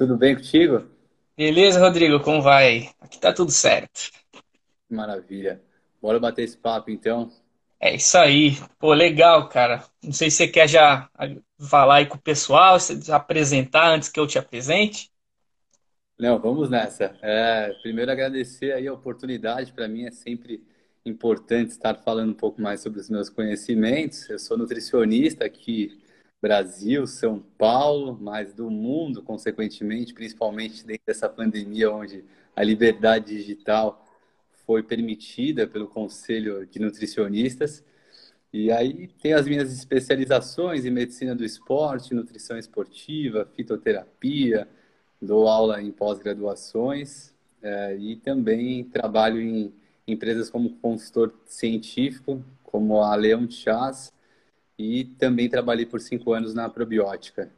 Tudo bem contigo? Beleza, Rodrigo? Como vai? Aqui tá tudo certo. Maravilha. Bora bater esse papo então. É isso aí. Pô, legal, cara. Não sei se você quer já falar aí com o pessoal, se apresentar antes que eu te apresente. Não, vamos nessa. É, primeiro agradecer aí a oportunidade. Para mim é sempre importante estar falando um pouco mais sobre os meus conhecimentos. Eu sou nutricionista aqui Brasil, São Paulo, mas do mundo, consequentemente, principalmente dentro dessa pandemia onde a liberdade digital foi permitida pelo Conselho de Nutricionistas. E aí tem as minhas especializações em medicina do esporte, nutrição esportiva, fitoterapia, dou aula em pós-graduações é, e também trabalho em empresas como consultor científico, como a Leão Chás, e também trabalhei por cinco anos na probiótica.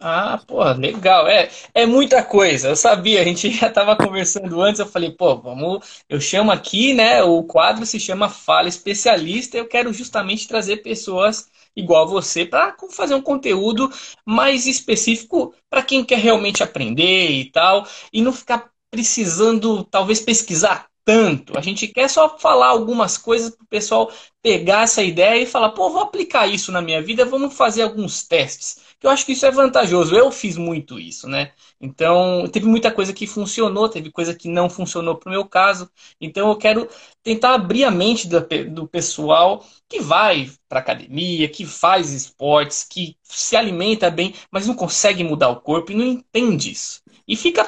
Ah, pô, legal. É, é muita coisa. Eu sabia, a gente já estava conversando antes. Eu falei, pô, vamos. Eu chamo aqui, né? O quadro se chama Fala Especialista. Eu quero justamente trazer pessoas igual você para fazer um conteúdo mais específico para quem quer realmente aprender e tal, e não ficar precisando, talvez, pesquisar tanto. A gente quer só falar algumas coisas para o pessoal pegar essa ideia e falar, pô, vou aplicar isso na minha vida, vamos fazer alguns testes. Eu acho que isso é vantajoso. Eu fiz muito isso, né? Então, teve muita coisa que funcionou, teve coisa que não funcionou para o meu caso. Então, eu quero tentar abrir a mente do, do pessoal que vai para academia, que faz esportes, que se alimenta bem, mas não consegue mudar o corpo e não entende isso e fica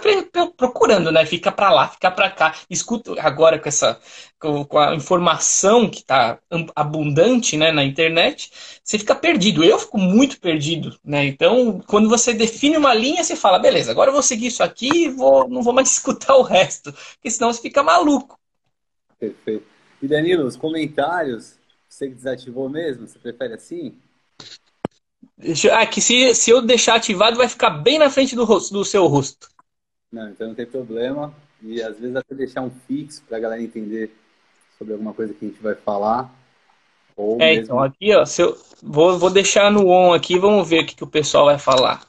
procurando, né? Fica para lá, fica para cá. Escuta agora com essa com a informação que está abundante, né, na internet, você fica perdido. Eu fico muito perdido, né? Então, quando você define uma linha, você fala, beleza, agora eu vou seguir isso aqui e vou, não vou mais escutar o resto, porque senão você fica maluco. Perfeito. E Danilo, os comentários, você que desativou mesmo? Você prefere assim? Ah, que se, se eu deixar ativado, vai ficar bem na frente do, rosto, do seu rosto. Não, então não tem problema. E às vezes até deixar um fixo para a galera entender sobre alguma coisa que a gente vai falar. Ou é, mesmo... então aqui, ó, se eu, vou, vou deixar no on aqui, vamos ver o que, que o pessoal vai falar.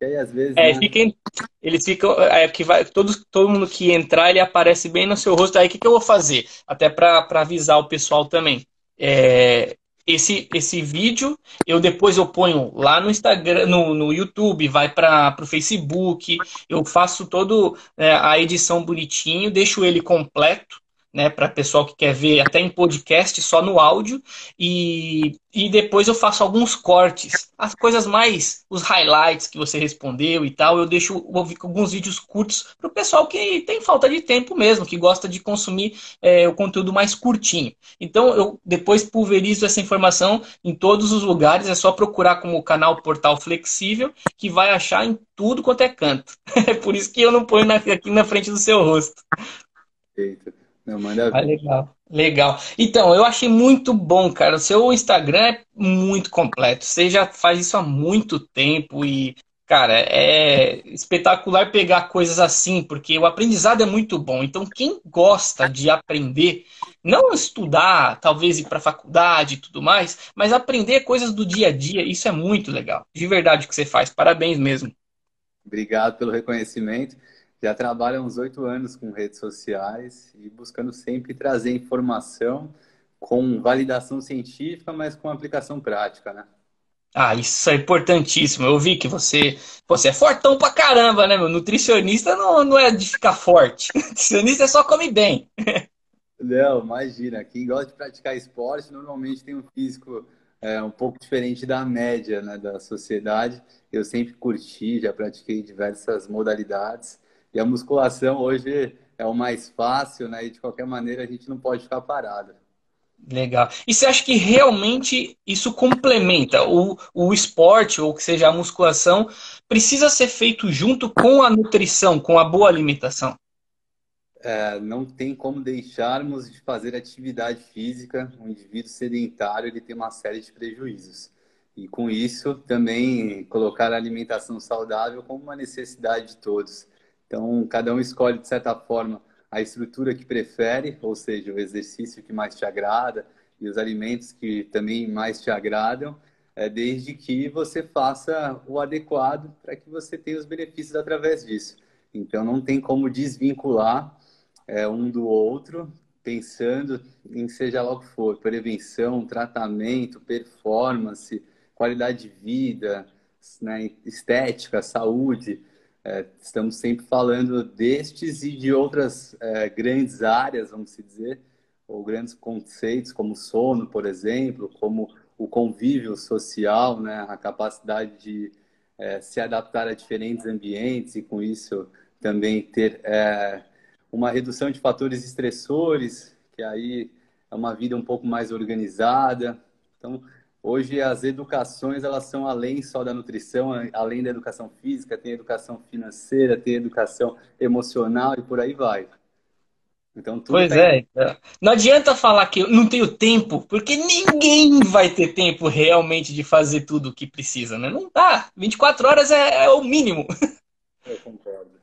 E aí, às vezes. É, né? fiquem, eles ficam. É, que vai, todo, todo mundo que entrar, ele aparece bem no seu rosto. Aí o que, que eu vou fazer? Até para avisar o pessoal também. É, esse, esse vídeo, eu depois eu ponho lá no Instagram, no, no YouTube, vai para o Facebook, eu faço todo é, a edição bonitinho, deixo ele completo né, para pessoal que quer ver até em podcast, só no áudio, e, e depois eu faço alguns cortes, as coisas mais, os highlights que você respondeu e tal, eu deixo alguns vídeos curtos para o pessoal que tem falta de tempo mesmo, que gosta de consumir é, o conteúdo mais curtinho. Então eu depois pulverizo essa informação em todos os lugares, é só procurar como canal Portal Flexível, que vai achar em tudo quanto é canto. É por isso que eu não ponho na, aqui na frente do seu rosto. Eita. Não, ah, legal, legal. Então, eu achei muito bom, cara. O seu Instagram é muito completo. Você já faz isso há muito tempo e, cara, é espetacular pegar coisas assim, porque o aprendizado é muito bom. Então, quem gosta de aprender, não estudar, talvez ir para faculdade e tudo mais, mas aprender coisas do dia a dia, isso é muito legal. De verdade que você faz. Parabéns mesmo. Obrigado pelo reconhecimento já trabalho há uns oito anos com redes sociais e buscando sempre trazer informação com validação científica, mas com aplicação prática, né? Ah, isso é importantíssimo. Eu vi que você, você é fortão pra caramba, né, meu? Nutricionista não, não é de ficar forte. Nutricionista é só come bem. Não, imagina. Quem gosta de praticar esporte normalmente tem um físico é, um pouco diferente da média né, da sociedade. Eu sempre curti, já pratiquei diversas modalidades e a musculação hoje é o mais fácil, né? E de qualquer maneira a gente não pode ficar parado. Legal. E você acha que realmente isso complementa o, o esporte, ou que seja a musculação, precisa ser feito junto com a nutrição, com a boa alimentação? É, não tem como deixarmos de fazer atividade física. Um indivíduo sedentário ele tem uma série de prejuízos. E com isso também colocar a alimentação saudável como uma necessidade de todos. Então, cada um escolhe, de certa forma, a estrutura que prefere, ou seja, o exercício que mais te agrada e os alimentos que também mais te agradam. é, desde que você faça o adequado para que você tenha os benefícios através disso. Então, não tem como desvincular é, um do outro, pensando em seja lá o que for, prevenção, tratamento, performance, qualidade de vida, né, estética, saúde. É, estamos sempre falando destes e de outras é, grandes áreas, vamos dizer, ou grandes conceitos, como sono, por exemplo, como o convívio social, né, a capacidade de é, se adaptar a diferentes ambientes e, com isso, também ter é, uma redução de fatores estressores, que aí é uma vida um pouco mais organizada. Então, hoje as educações elas são além só da nutrição, além da educação física, tem educação financeira, tem educação emocional e por aí vai. Então, pois tá é. Então. Não adianta falar que eu não tenho tempo, porque ninguém vai ter tempo realmente de fazer tudo o que precisa, né? Não dá. 24 horas é, é o mínimo. Eu concordo.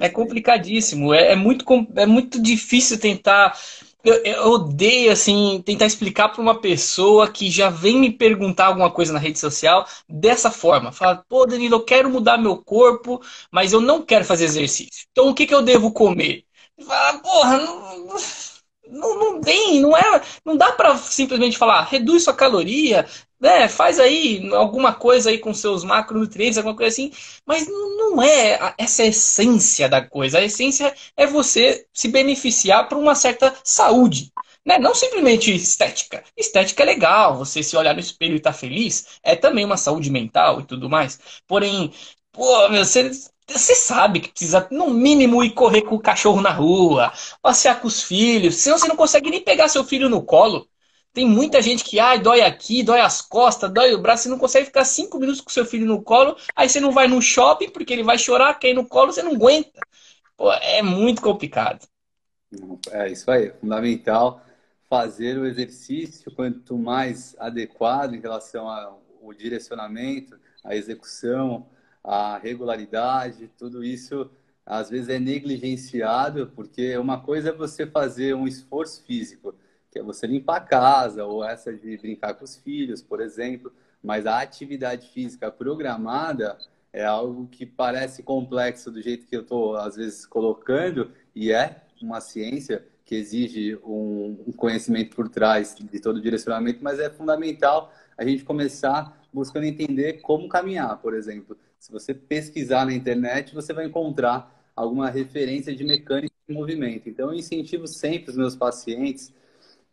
É complicadíssimo, é, é, muito, é muito difícil tentar. Eu, eu odeio, assim, tentar explicar para uma pessoa que já vem me perguntar alguma coisa na rede social dessa forma. Fala, pô, Danilo, eu quero mudar meu corpo, mas eu não quero fazer exercício. Então, o que, que eu devo comer? Fala, porra, não, não, não tem, não é, não dá para simplesmente falar, reduz sua caloria, né, faz aí alguma coisa aí com seus macronutrientes, alguma coisa assim, mas não é essa essência da coisa. A essência é você se beneficiar por uma certa saúde. Né? Não simplesmente estética. Estética é legal, você se olhar no espelho e estar tá feliz, é também uma saúde mental e tudo mais. Porém, pô, você você sabe que precisa, no mínimo, ir correr com o cachorro na rua, passear com os filhos, senão você não consegue nem pegar seu filho no colo. Tem muita gente que, ai, dói aqui, dói as costas, dói o braço, você não consegue ficar cinco minutos com seu filho no colo, aí você não vai no shopping porque ele vai chorar, quer ir no colo, você não aguenta. Pô, é muito complicado. É isso aí, é fundamental fazer o exercício quanto mais adequado em relação ao direcionamento, a execução, a regularidade, tudo isso às vezes é negligenciado, porque uma coisa é você fazer um esforço físico, que é você limpar a casa, ou essa de brincar com os filhos, por exemplo, mas a atividade física programada é algo que parece complexo do jeito que eu estou, às vezes, colocando, e é uma ciência que exige um, conhecimento por trás de todo o direcionamento, mas é fundamental a gente começar buscando entender como caminhar, por exemplo. Se você pesquisar na internet, você vai encontrar alguma referência de mecânica de movimento. Então, eu incentivo sempre os meus pacientes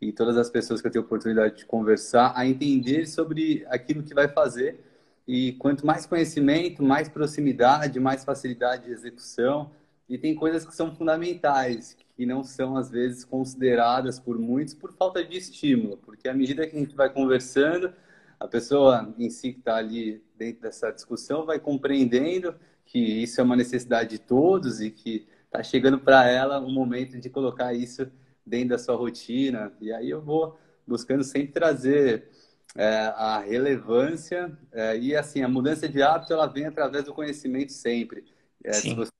e todas as pessoas que eu tenho oportunidade de conversar a entender sobre aquilo que vai fazer. E quanto mais conhecimento, mais proximidade, mais facilidade de execução. E tem coisas que são fundamentais, que não são, às vezes, consideradas por muitos por falta de estímulo. Porque à medida que a gente vai conversando, a pessoa em si que está ali dentro dessa discussão vai compreendendo que isso é uma necessidade de todos e que está chegando para ela o momento de colocar isso dentro da sua rotina. E aí eu vou buscando sempre trazer é, a relevância é, e assim a mudança de hábito ela vem através do conhecimento sempre. É, se você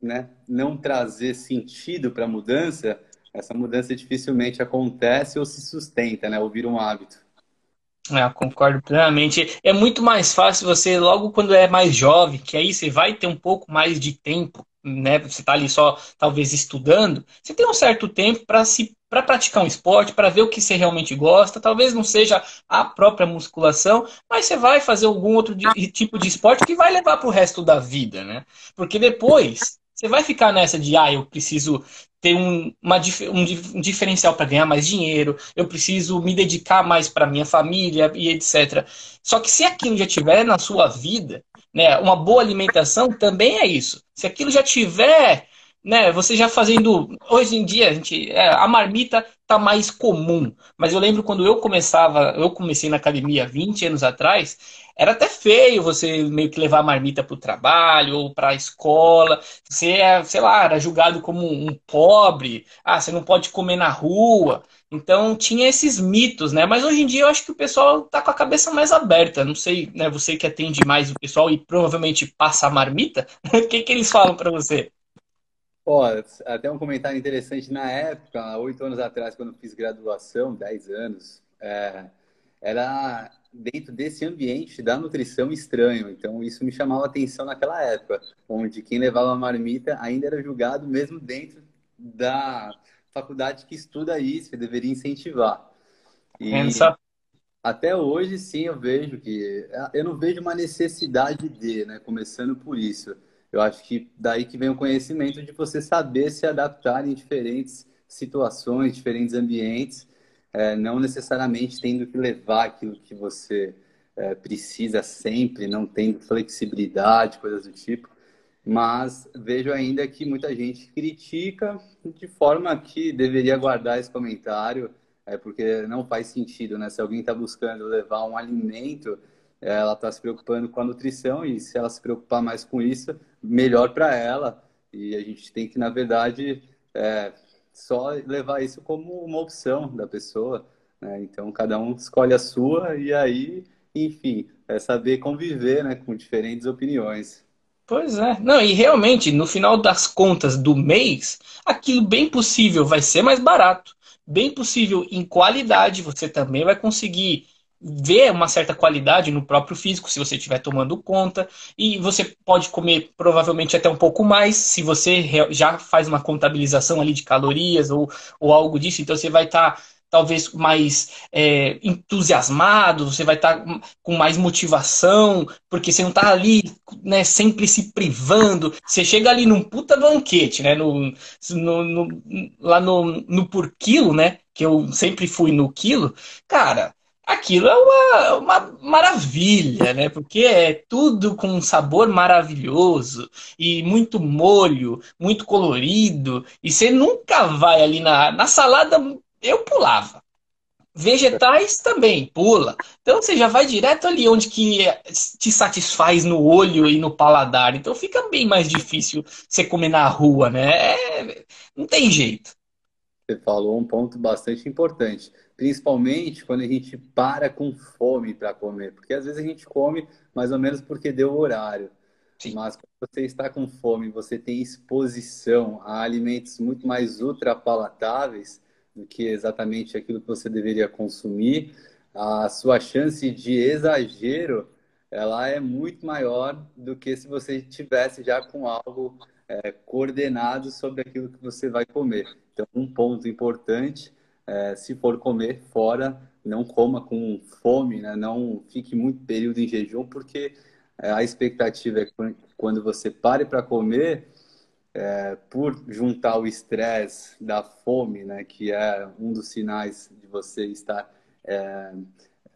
né, não trazer sentido para a mudança, essa mudança dificilmente acontece ou se sustenta, né, ou vira um hábito. É, concordo plenamente. É muito mais fácil você, logo quando é mais jovem, que aí você vai ter um pouco mais de tempo, né? Você está ali só, talvez, estudando. Você tem um certo tempo para se para praticar um esporte, para ver o que você realmente gosta. Talvez não seja a própria musculação, mas você vai fazer algum outro tipo de esporte que vai levar para o resto da vida, né? Porque depois você vai ficar nessa de, ah, eu preciso ter um, uma, um diferencial para ganhar mais dinheiro, eu preciso me dedicar mais para minha família e etc. Só que se aquilo já tiver na sua vida, né, uma boa alimentação também é isso. Se aquilo já tiver, né, você já fazendo, hoje em dia a gente, é, a marmita tá mais comum, mas eu lembro quando eu começava, eu comecei na academia 20 anos atrás, era até feio você meio que levar a marmita para o trabalho ou para a escola. Você, é, sei lá, era julgado como um pobre. Ah, você não pode comer na rua. Então tinha esses mitos, né? Mas hoje em dia eu acho que o pessoal tá com a cabeça mais aberta. Não sei, né? Você que atende mais o pessoal e provavelmente passa a marmita, o que, que eles falam para você? Ó, até um comentário interessante na época, oito anos atrás, quando fiz graduação, dez anos, é, era dentro desse ambiente da nutrição estranho. Então, isso me chamava atenção naquela época, onde quem levava a marmita ainda era julgado mesmo dentro da faculdade que estuda isso, que deveria incentivar. E até hoje, sim, eu vejo que eu não vejo uma necessidade de, né? Começando por isso. Eu acho que daí que vem o conhecimento de você saber se adaptar em diferentes situações, diferentes ambientes é, não necessariamente tendo que levar aquilo que você é, precisa sempre, não tendo flexibilidade, coisas do tipo. Mas vejo ainda que muita gente critica de forma que deveria guardar esse comentário, é porque não faz sentido, né? Se alguém está buscando levar um alimento, ela está se preocupando com a nutrição e se ela se preocupar mais com isso, melhor para ela. E a gente tem que, na verdade, é, só levar isso como uma opção da pessoa. Né? Então, cada um escolhe a sua e aí, enfim, é saber conviver né, com diferentes opiniões. Pois é. Não, e realmente, no final das contas do mês, aquilo bem possível vai ser mais barato. Bem possível em qualidade, você também vai conseguir ver uma certa qualidade no próprio físico, se você estiver tomando conta. E você pode comer provavelmente até um pouco mais, se você já faz uma contabilização ali de calorias ou, ou algo disso. Então você vai estar. Tá, talvez mais é, entusiasmado, você vai estar tá com mais motivação, porque você não está ali né, sempre se privando. Você chega ali num puta banquete, né? No, no, no, lá no, no por quilo, né? Que eu sempre fui no quilo, cara aquilo é uma, uma maravilha, né? Porque é tudo com um sabor maravilhoso e muito molho, muito colorido. E você nunca vai ali na, na salada, eu pulava. Vegetais também, pula. Então você já vai direto ali onde que te satisfaz no olho e no paladar. Então fica bem mais difícil você comer na rua, né? É, não tem jeito. Você falou um ponto bastante importante principalmente quando a gente para com fome para comer, porque às vezes a gente come mais ou menos porque deu horário. Sim. Mas quando você está com fome, você tem exposição a alimentos muito mais ultrapalatáveis do que exatamente aquilo que você deveria consumir, a sua chance de exagero ela é muito maior do que se você tivesse já com algo é, coordenado sobre aquilo que você vai comer. Então, um ponto importante é, se for comer fora, não coma com fome, né? não fique muito período em jejum, porque é, a expectativa é que quando você pare para comer, é, por juntar o estresse da fome, né, que é um dos sinais de você estar é,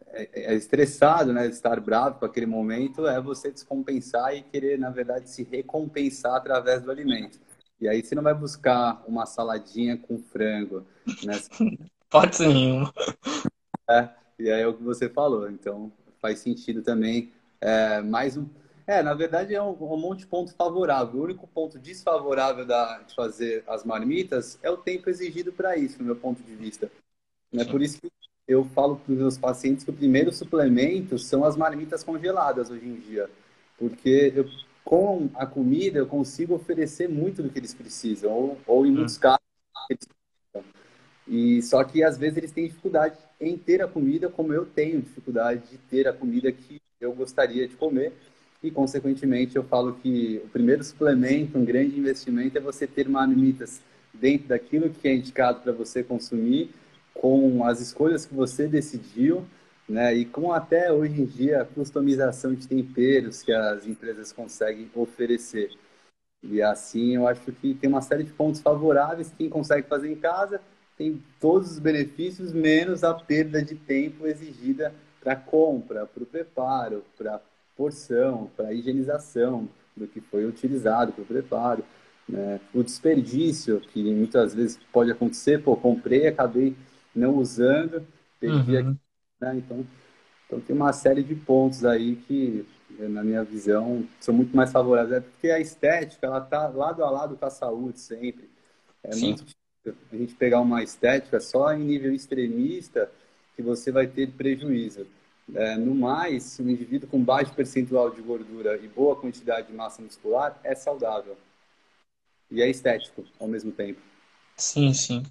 é, é estressado, né, estar bravo com aquele momento, é você descompensar e querer, na verdade, se recompensar através do alimento. E aí você não vai buscar uma saladinha com frango, né? Pode ser nenhuma. É, e aí é o que você falou. Então faz sentido também. É, mais um. É, na verdade é um, um, monte de ponto favorável. O único ponto desfavorável da, de fazer as marmitas é o tempo exigido para isso, no meu ponto de vista. É por isso que eu falo para os meus pacientes que o primeiro suplemento são as marmitas congeladas hoje em dia. Porque eu com a comida eu consigo oferecer muito do que eles precisam, ou, ou em muitos hum. casos eles precisam. E só que às vezes eles têm dificuldade em ter a comida como eu tenho dificuldade de ter a comida que eu gostaria de comer. E consequentemente eu falo que o primeiro suplemento, um grande investimento é você ter marmitas dentro daquilo que é indicado para você consumir, com as escolhas que você decidiu né? E com até hoje em dia a customização de temperos que as empresas conseguem oferecer. E assim eu acho que tem uma série de pontos favoráveis. Quem consegue fazer em casa tem todos os benefícios, menos a perda de tempo exigida para compra, para o preparo, para porção, para higienização do que foi utilizado para o preparo. Né? O desperdício, que muitas vezes pode acontecer, pô, comprei, acabei não usando, perdi uhum. Né? Então, então tem uma série de pontos aí que, na minha visão, são muito mais favoráveis. É porque a estética, ela está lado a lado com a saúde sempre. É Sim. muito difícil a gente pegar uma estética só em nível extremista que você vai ter prejuízo. É, no mais, um indivíduo com baixo percentual de gordura e boa quantidade de massa muscular é saudável. E é estético ao mesmo tempo. Sim, sim.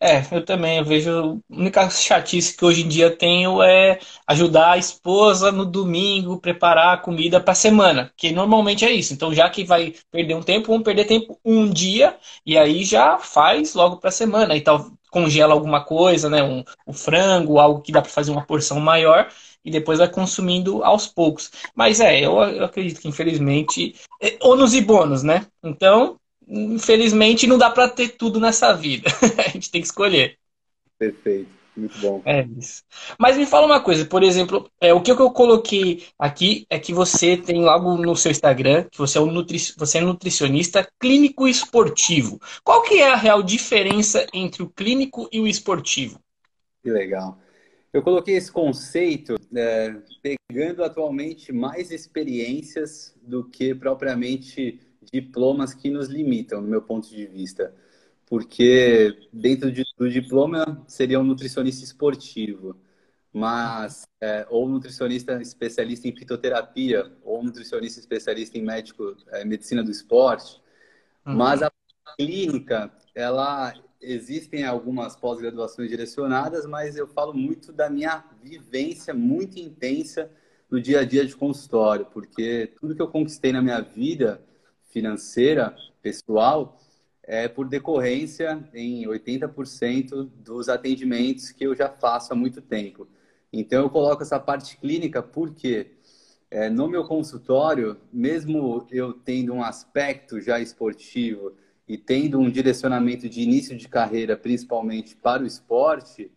É, eu também eu vejo. A única chatice que hoje em dia tenho é ajudar a esposa no domingo, preparar a comida para a semana, que normalmente é isso. Então, já que vai perder um tempo, vamos perder tempo um dia e aí já faz logo para a semana. E tal, congela alguma coisa, né? Um, um frango, algo que dá para fazer uma porção maior e depois vai consumindo aos poucos. Mas é, eu, eu acredito que infelizmente. É, ônus e bônus, né? Então infelizmente não dá para ter tudo nessa vida. a gente tem que escolher. Perfeito. Muito bom. É isso. Mas me fala uma coisa, por exemplo, é, o que eu coloquei aqui é que você tem logo no seu Instagram, que você é, um nutri... você é nutricionista clínico esportivo. Qual que é a real diferença entre o clínico e o esportivo? Que legal. Eu coloquei esse conceito é, pegando atualmente mais experiências do que propriamente diplomas que nos limitam, no meu ponto de vista. Porque dentro de, do diploma seria um nutricionista esportivo, mas é, ou nutricionista especialista em fitoterapia, ou nutricionista especialista em médico, é, medicina do esporte. Uhum. Mas a clínica, ela existem algumas pós-graduações direcionadas, mas eu falo muito da minha vivência muito intensa no dia a dia de consultório, porque tudo que eu conquistei na minha vida financeira pessoal é por decorrência em 80% dos atendimentos que eu já faço há muito tempo. Então eu coloco essa parte clínica porque é, no meu consultório, mesmo eu tendo um aspecto já esportivo e tendo um direcionamento de início de carreira, principalmente para o esporte,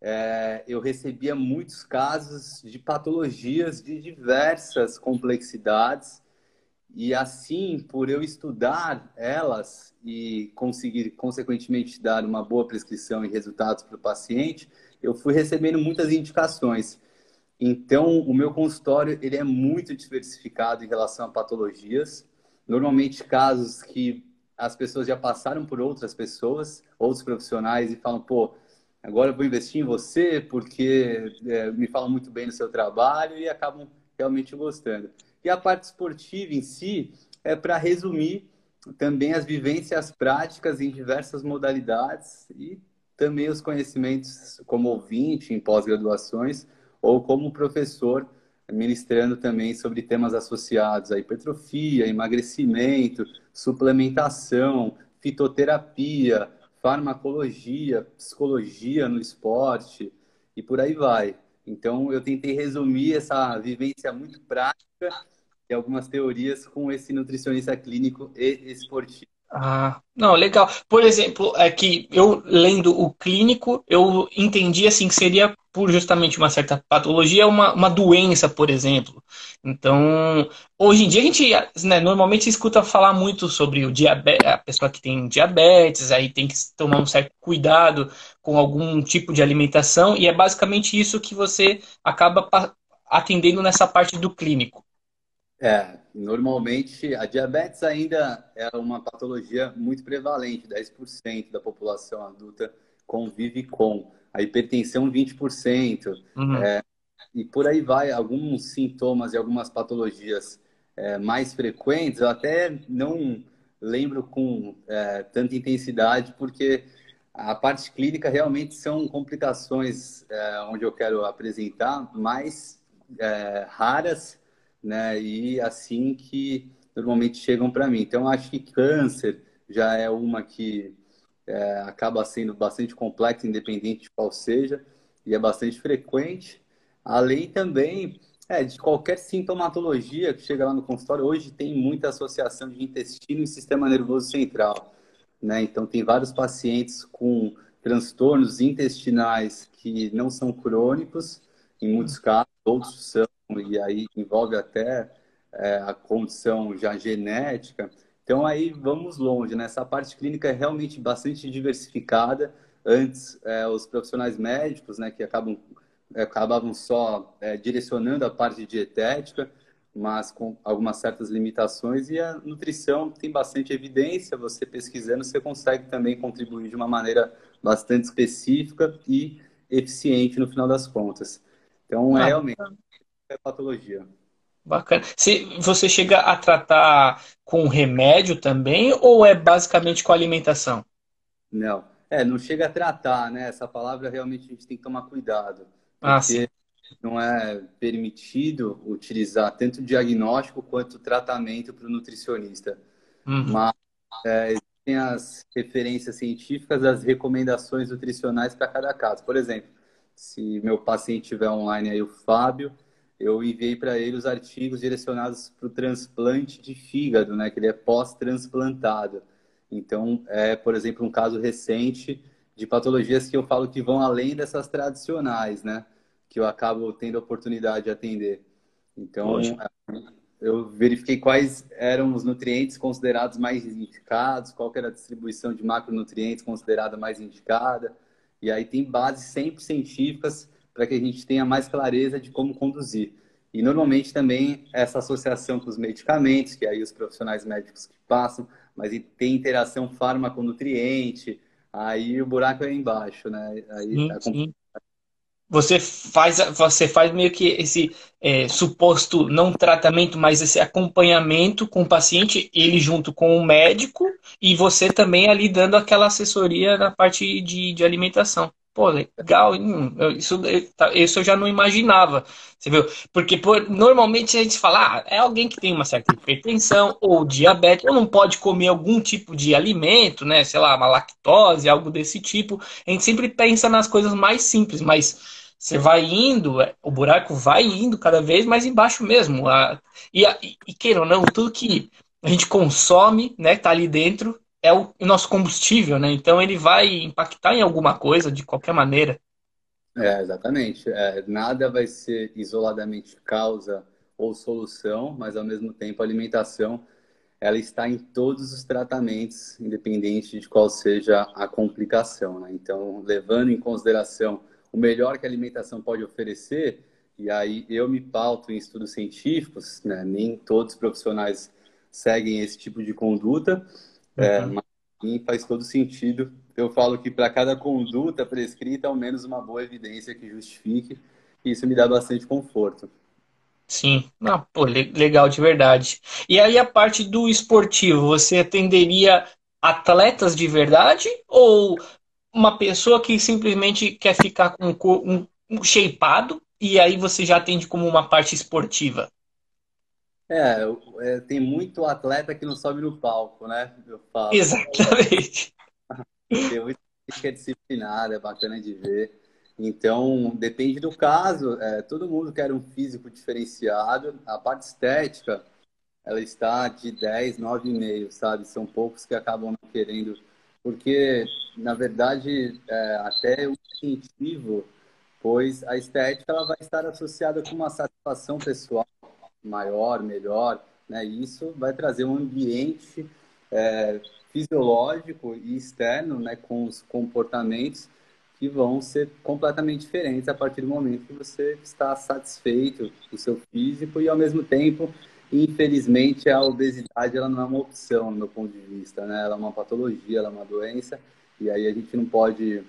é, eu recebia muitos casos de patologias de diversas complexidades e assim, por eu estudar elas e conseguir, consequentemente, dar uma boa prescrição e resultados para o paciente, eu fui recebendo muitas indicações. Então, o meu consultório ele é muito diversificado em relação a patologias. Normalmente, casos que as pessoas já passaram por outras pessoas, outros profissionais, e falam, pô, agora eu vou investir em você porque é, me falam muito bem do seu trabalho e acabam realmente gostando. E a parte esportiva em si é para resumir também as vivências práticas em diversas modalidades e também os conhecimentos como ouvinte em pós-graduações ou como professor ministrando também sobre temas associados à hipertrofia, emagrecimento, suplementação, fitoterapia, farmacologia, psicologia no esporte e por aí vai. Então eu tentei resumir essa vivência muito prática e algumas teorias com esse nutricionista clínico e esportivo. Ah, não, legal. Por exemplo, é que eu lendo o clínico, eu entendi assim que seria por justamente uma certa patologia, uma, uma doença, por exemplo. Então, hoje em dia a gente né, normalmente escuta falar muito sobre o diabetes, a pessoa que tem diabetes, aí tem que tomar um certo cuidado com algum tipo de alimentação, e é basicamente isso que você acaba atendendo nessa parte do clínico. É, normalmente a diabetes ainda é uma patologia muito prevalente, 10% da população adulta convive com. A hipertensão, 20%. Uhum. É, e por aí vai, alguns sintomas e algumas patologias é, mais frequentes, eu até não lembro com é, tanta intensidade, porque a parte clínica realmente são complicações é, onde eu quero apresentar, mais é, raras né? E assim que normalmente chegam para mim. Então, acho que câncer já é uma que é, acaba sendo bastante complexa, independente de qual seja, e é bastante frequente. Além também é, de qualquer sintomatologia que chega lá no consultório, hoje tem muita associação de intestino e sistema nervoso central. Né? Então, tem vários pacientes com transtornos intestinais que não são crônicos, em muitos casos, outros são, e aí envolve até é, a condição já genética. Então aí vamos longe, né? Essa parte clínica é realmente bastante diversificada. Antes, é, os profissionais médicos, né, que acabam, é, acabavam só é, direcionando a parte dietética, mas com algumas certas limitações. E a nutrição tem bastante evidência. Você pesquisando, você consegue também contribuir de uma maneira bastante específica e eficiente no final das contas. Então, é ah, realmente é patologia. Bacana. Se você chega a tratar com remédio também ou é basicamente com alimentação? Não. É, não chega a tratar, né? Essa palavra realmente a gente tem que tomar cuidado. Ah, sim. não é permitido utilizar tanto diagnóstico quanto tratamento para o nutricionista. Uhum. Mas é, existem as referências científicas, as recomendações nutricionais para cada caso. Por exemplo, se meu paciente tiver online aí, o Fábio, eu enviei para ele os artigos direcionados para o transplante de fígado, né? Que ele é pós-transplantado. Então, é, por exemplo, um caso recente de patologias que eu falo que vão além dessas tradicionais, né? Que eu acabo tendo a oportunidade de atender. Então, Poxa. eu verifiquei quais eram os nutrientes considerados mais indicados, qual era a distribuição de macronutrientes considerada mais indicada. E aí tem bases sempre científicas para que a gente tenha mais clareza de como conduzir. E normalmente também essa associação com os medicamentos, que aí os profissionais médicos que passam, mas tem interação fármaco-nutriente, aí o buraco é embaixo, né? Aí sim, é sim. Você faz, você faz meio que esse é, suposto não tratamento, mas esse acompanhamento com o paciente, ele junto com o médico e você também ali dando aquela assessoria na parte de, de alimentação. Pô, legal, isso, tá, isso eu já não imaginava, você viu? Porque por, normalmente a gente fala, ah, é alguém que tem uma certa hipertensão ou diabetes, ou não pode comer algum tipo de alimento, né? Sei lá, uma lactose, algo desse tipo. A gente sempre pensa nas coisas mais simples, mas você vai indo, é, o buraco vai indo cada vez mais embaixo mesmo. E, e, e queira ou não, tudo que a gente consome, né, tá ali dentro, é o nosso combustível, né? Então ele vai impactar em alguma coisa de qualquer maneira. É, exatamente. É, nada vai ser isoladamente causa ou solução, mas ao mesmo tempo a alimentação ela está em todos os tratamentos, independente de qual seja a complicação. Né? Então, levando em consideração o melhor que a alimentação pode oferecer, e aí eu me pauto em estudos científicos, né? nem todos os profissionais seguem esse tipo de conduta, é, uhum. mas faz todo sentido. Eu falo que para cada conduta prescrita, ao menos uma boa evidência que justifique, e isso me dá bastante conforto. Sim, não, pô, legal de verdade. E aí a parte do esportivo, você atenderia atletas de verdade ou uma pessoa que simplesmente quer ficar com um, um shapeado e aí você já atende como uma parte esportiva? É, é, tem muito atleta que não sobe no palco, né? Eu falo. Exatamente. Tem muita gente que é disciplinada, é bacana de ver. Então, depende do caso. É, todo mundo quer um físico diferenciado. A parte estética, ela está de 10, 9,5, sabe? São poucos que acabam não querendo. Porque, na verdade, é, até o incentivo, pois a estética ela vai estar associada com uma satisfação pessoal maior, melhor, né? E isso vai trazer um ambiente é, fisiológico e externo, né, com os comportamentos que vão ser completamente diferentes a partir do momento que você está satisfeito com o seu físico e ao mesmo tempo, infelizmente, a obesidade ela não é uma opção no meu ponto de vista, né? Ela é uma patologia, ela é uma doença e aí a gente não pode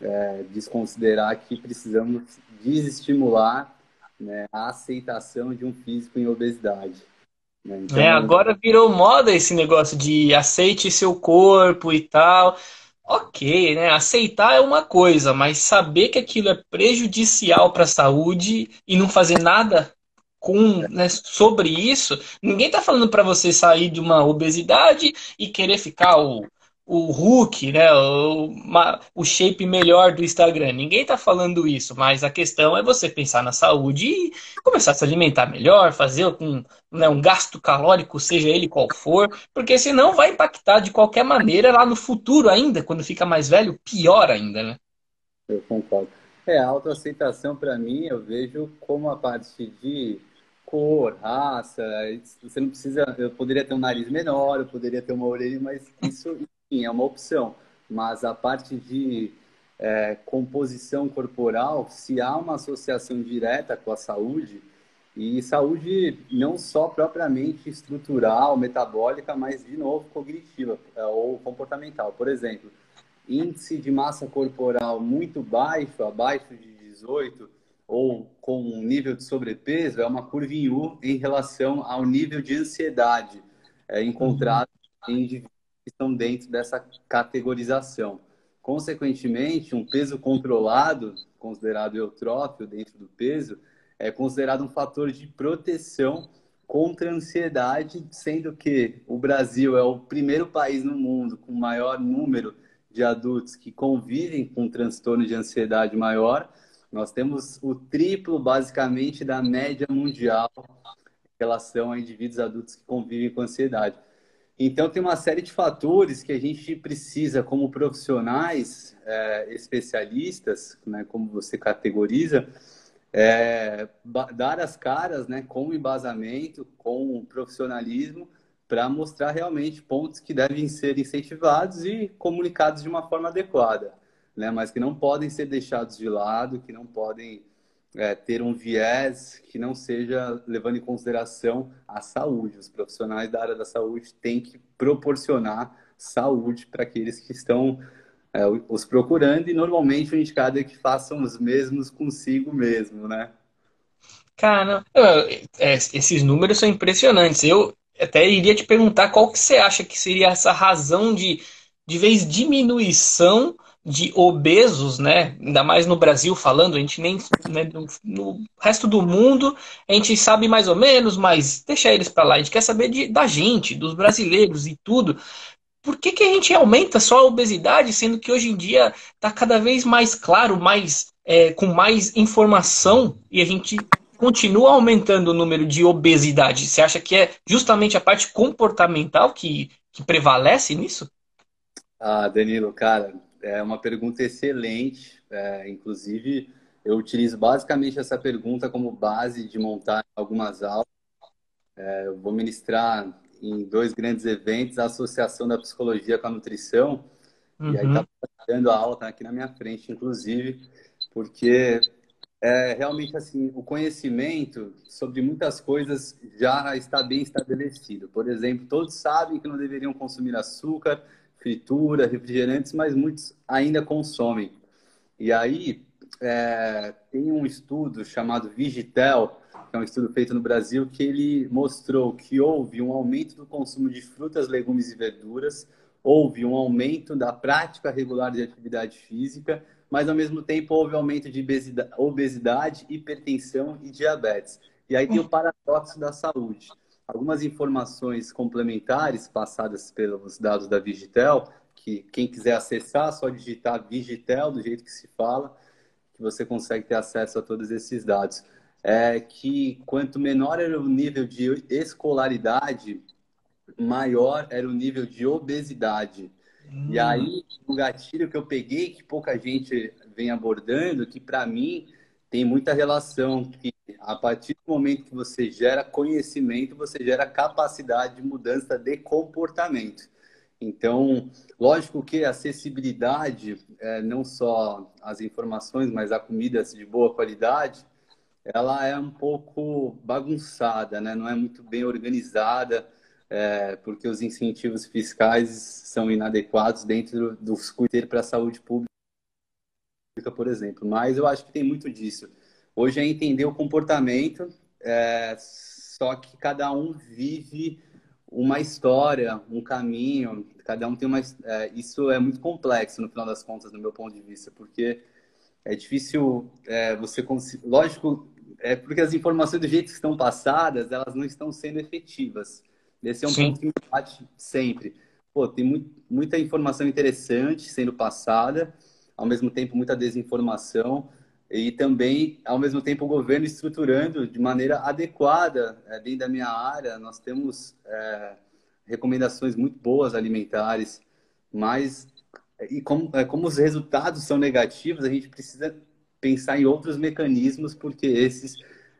é, desconsiderar que precisamos desestimular né, a aceitação de um físico em obesidade. Né? Então, é, agora virou moda esse negócio de aceite seu corpo e tal. Ok, né? Aceitar é uma coisa, mas saber que aquilo é prejudicial para a saúde e não fazer nada com, né, sobre isso, ninguém está falando para você sair de uma obesidade e querer ficar o o Hulk, né, o, uma, o shape melhor do Instagram. Ninguém está falando isso, mas a questão é você pensar na saúde e começar a se alimentar melhor, fazer um, né, um gasto calórico, seja ele qual for, porque senão vai impactar de qualquer maneira lá no futuro ainda, quando fica mais velho, pior ainda, né? Eu concordo. É, a autoaceitação para mim eu vejo como a parte de cor, raça, você não precisa, eu poderia ter um nariz menor, eu poderia ter uma orelha, mas isso é uma opção. Mas a parte de é, composição corporal, se há uma associação direta com a saúde, e saúde não só propriamente estrutural, metabólica, mas, de novo, cognitiva é, ou comportamental. Por exemplo, índice de massa corporal muito baixo, abaixo de 18, ou com um nível de sobrepeso, é uma curva em U em relação ao nível de ansiedade é, encontrado uhum. em indivíduos estão dentro dessa categorização. Consequentemente, um peso controlado, considerado eutrófio dentro do peso, é considerado um fator de proteção contra a ansiedade, sendo que o Brasil é o primeiro país no mundo com maior número de adultos que convivem com transtorno de ansiedade maior. Nós temos o triplo, basicamente, da média mundial em relação a indivíduos adultos que convivem com ansiedade. Então, tem uma série de fatores que a gente precisa, como profissionais é, especialistas, né, como você categoriza, é, dar as caras né, com embasamento, com profissionalismo, para mostrar realmente pontos que devem ser incentivados e comunicados de uma forma adequada, né, mas que não podem ser deixados de lado, que não podem é, ter um viés que não seja levando em consideração a saúde. Os profissionais da área da saúde têm que proporcionar saúde para aqueles que estão é, os procurando e normalmente o indicado é que façam os mesmos consigo mesmo, né? Cara, é, esses números são impressionantes. Eu até iria te perguntar qual que você acha que seria essa razão de, de vez diminuição de obesos, né? Ainda mais no Brasil falando, a gente nem né, no, resto do mundo a gente sabe mais ou menos, mas deixa eles para lá. A gente quer saber de, da gente, dos brasileiros e tudo. Por que, que a gente aumenta só a obesidade, sendo que hoje em dia está cada vez mais claro, mais é, com mais informação e a gente continua aumentando o número de obesidade? Você acha que é justamente a parte comportamental que, que prevalece nisso? Ah, Danilo, cara, é uma pergunta excelente. É, inclusive, eu utilizo basicamente essa pergunta como base de montar algumas aulas. É, eu vou ministrar em dois grandes eventos a Associação da Psicologia com a Nutrição. Uhum. E aí está uhum. dando a aula, tá aqui na minha frente, inclusive, porque é realmente assim, o conhecimento sobre muitas coisas já está bem estabelecido. Por exemplo, todos sabem que não deveriam consumir açúcar, fritura, refrigerantes, mas muitos ainda consomem. E aí é, tem um estudo chamado Vigitel, que é um estudo feito no Brasil, que ele mostrou que houve um aumento do consumo de frutas, legumes e verduras, houve um aumento da prática regular de atividade física, mas ao mesmo tempo houve aumento de obesidade, hipertensão e diabetes. E aí tem o paradoxo da saúde algumas informações complementares passadas pelos dados da Vigitel, que quem quiser acessar, só digitar Vigitel, do jeito que se fala, que você consegue ter acesso a todos esses dados. É que quanto menor era o nível de escolaridade, maior era o nível de obesidade. Hum. E aí, o gatilho que eu peguei, que pouca gente vem abordando, que para mim tem muita relação, que a partir do momento que você gera conhecimento, você gera capacidade de mudança de comportamento. Então, lógico que a acessibilidade, é, não só as informações, mas a comida de boa qualidade, ela é um pouco bagunçada, né? não é muito bem organizada, é, porque os incentivos fiscais são inadequados dentro dos cuidados para a saúde pública, por exemplo. Mas eu acho que tem muito disso. Hoje é entender o comportamento, é, só que cada um vive uma história, um caminho, cada um tem uma. É, isso é muito complexo no final das contas, no meu ponto de vista, porque é difícil é, você conseguir. Lógico, é porque as informações do jeito que estão passadas, elas não estão sendo efetivas. Esse é um Sim. ponto que me bate sempre. Pô, tem muito, muita informação interessante sendo passada, ao mesmo tempo muita desinformação e também, ao mesmo tempo, o governo estruturando de maneira adequada é, dentro da minha área. Nós temos é, recomendações muito boas alimentares, mas e como, é, como os resultados são negativos, a gente precisa pensar em outros mecanismos, porque esses,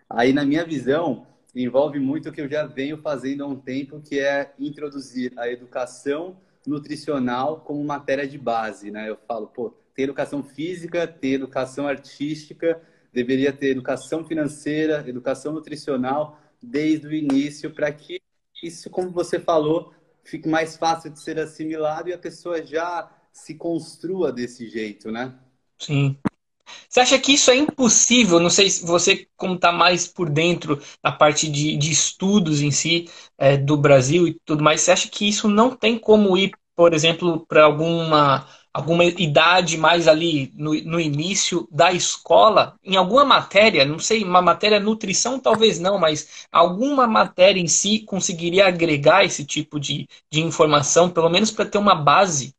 aí na minha visão, envolve muito o que eu já venho fazendo há um tempo, que é introduzir a educação nutricional como matéria de base, né? Eu falo, pô, tem educação física, tem educação artística, deveria ter educação financeira, educação nutricional desde o início, para que isso, como você falou, fique mais fácil de ser assimilado e a pessoa já se construa desse jeito, né? Sim. Você acha que isso é impossível? Não sei se você, como está mais por dentro da parte de, de estudos em si, é, do Brasil e tudo mais, você acha que isso não tem como ir por exemplo, para alguma alguma idade mais ali no, no início da escola, em alguma matéria, não sei, uma matéria nutrição talvez não, mas alguma matéria em si conseguiria agregar esse tipo de, de informação, pelo menos para ter uma base?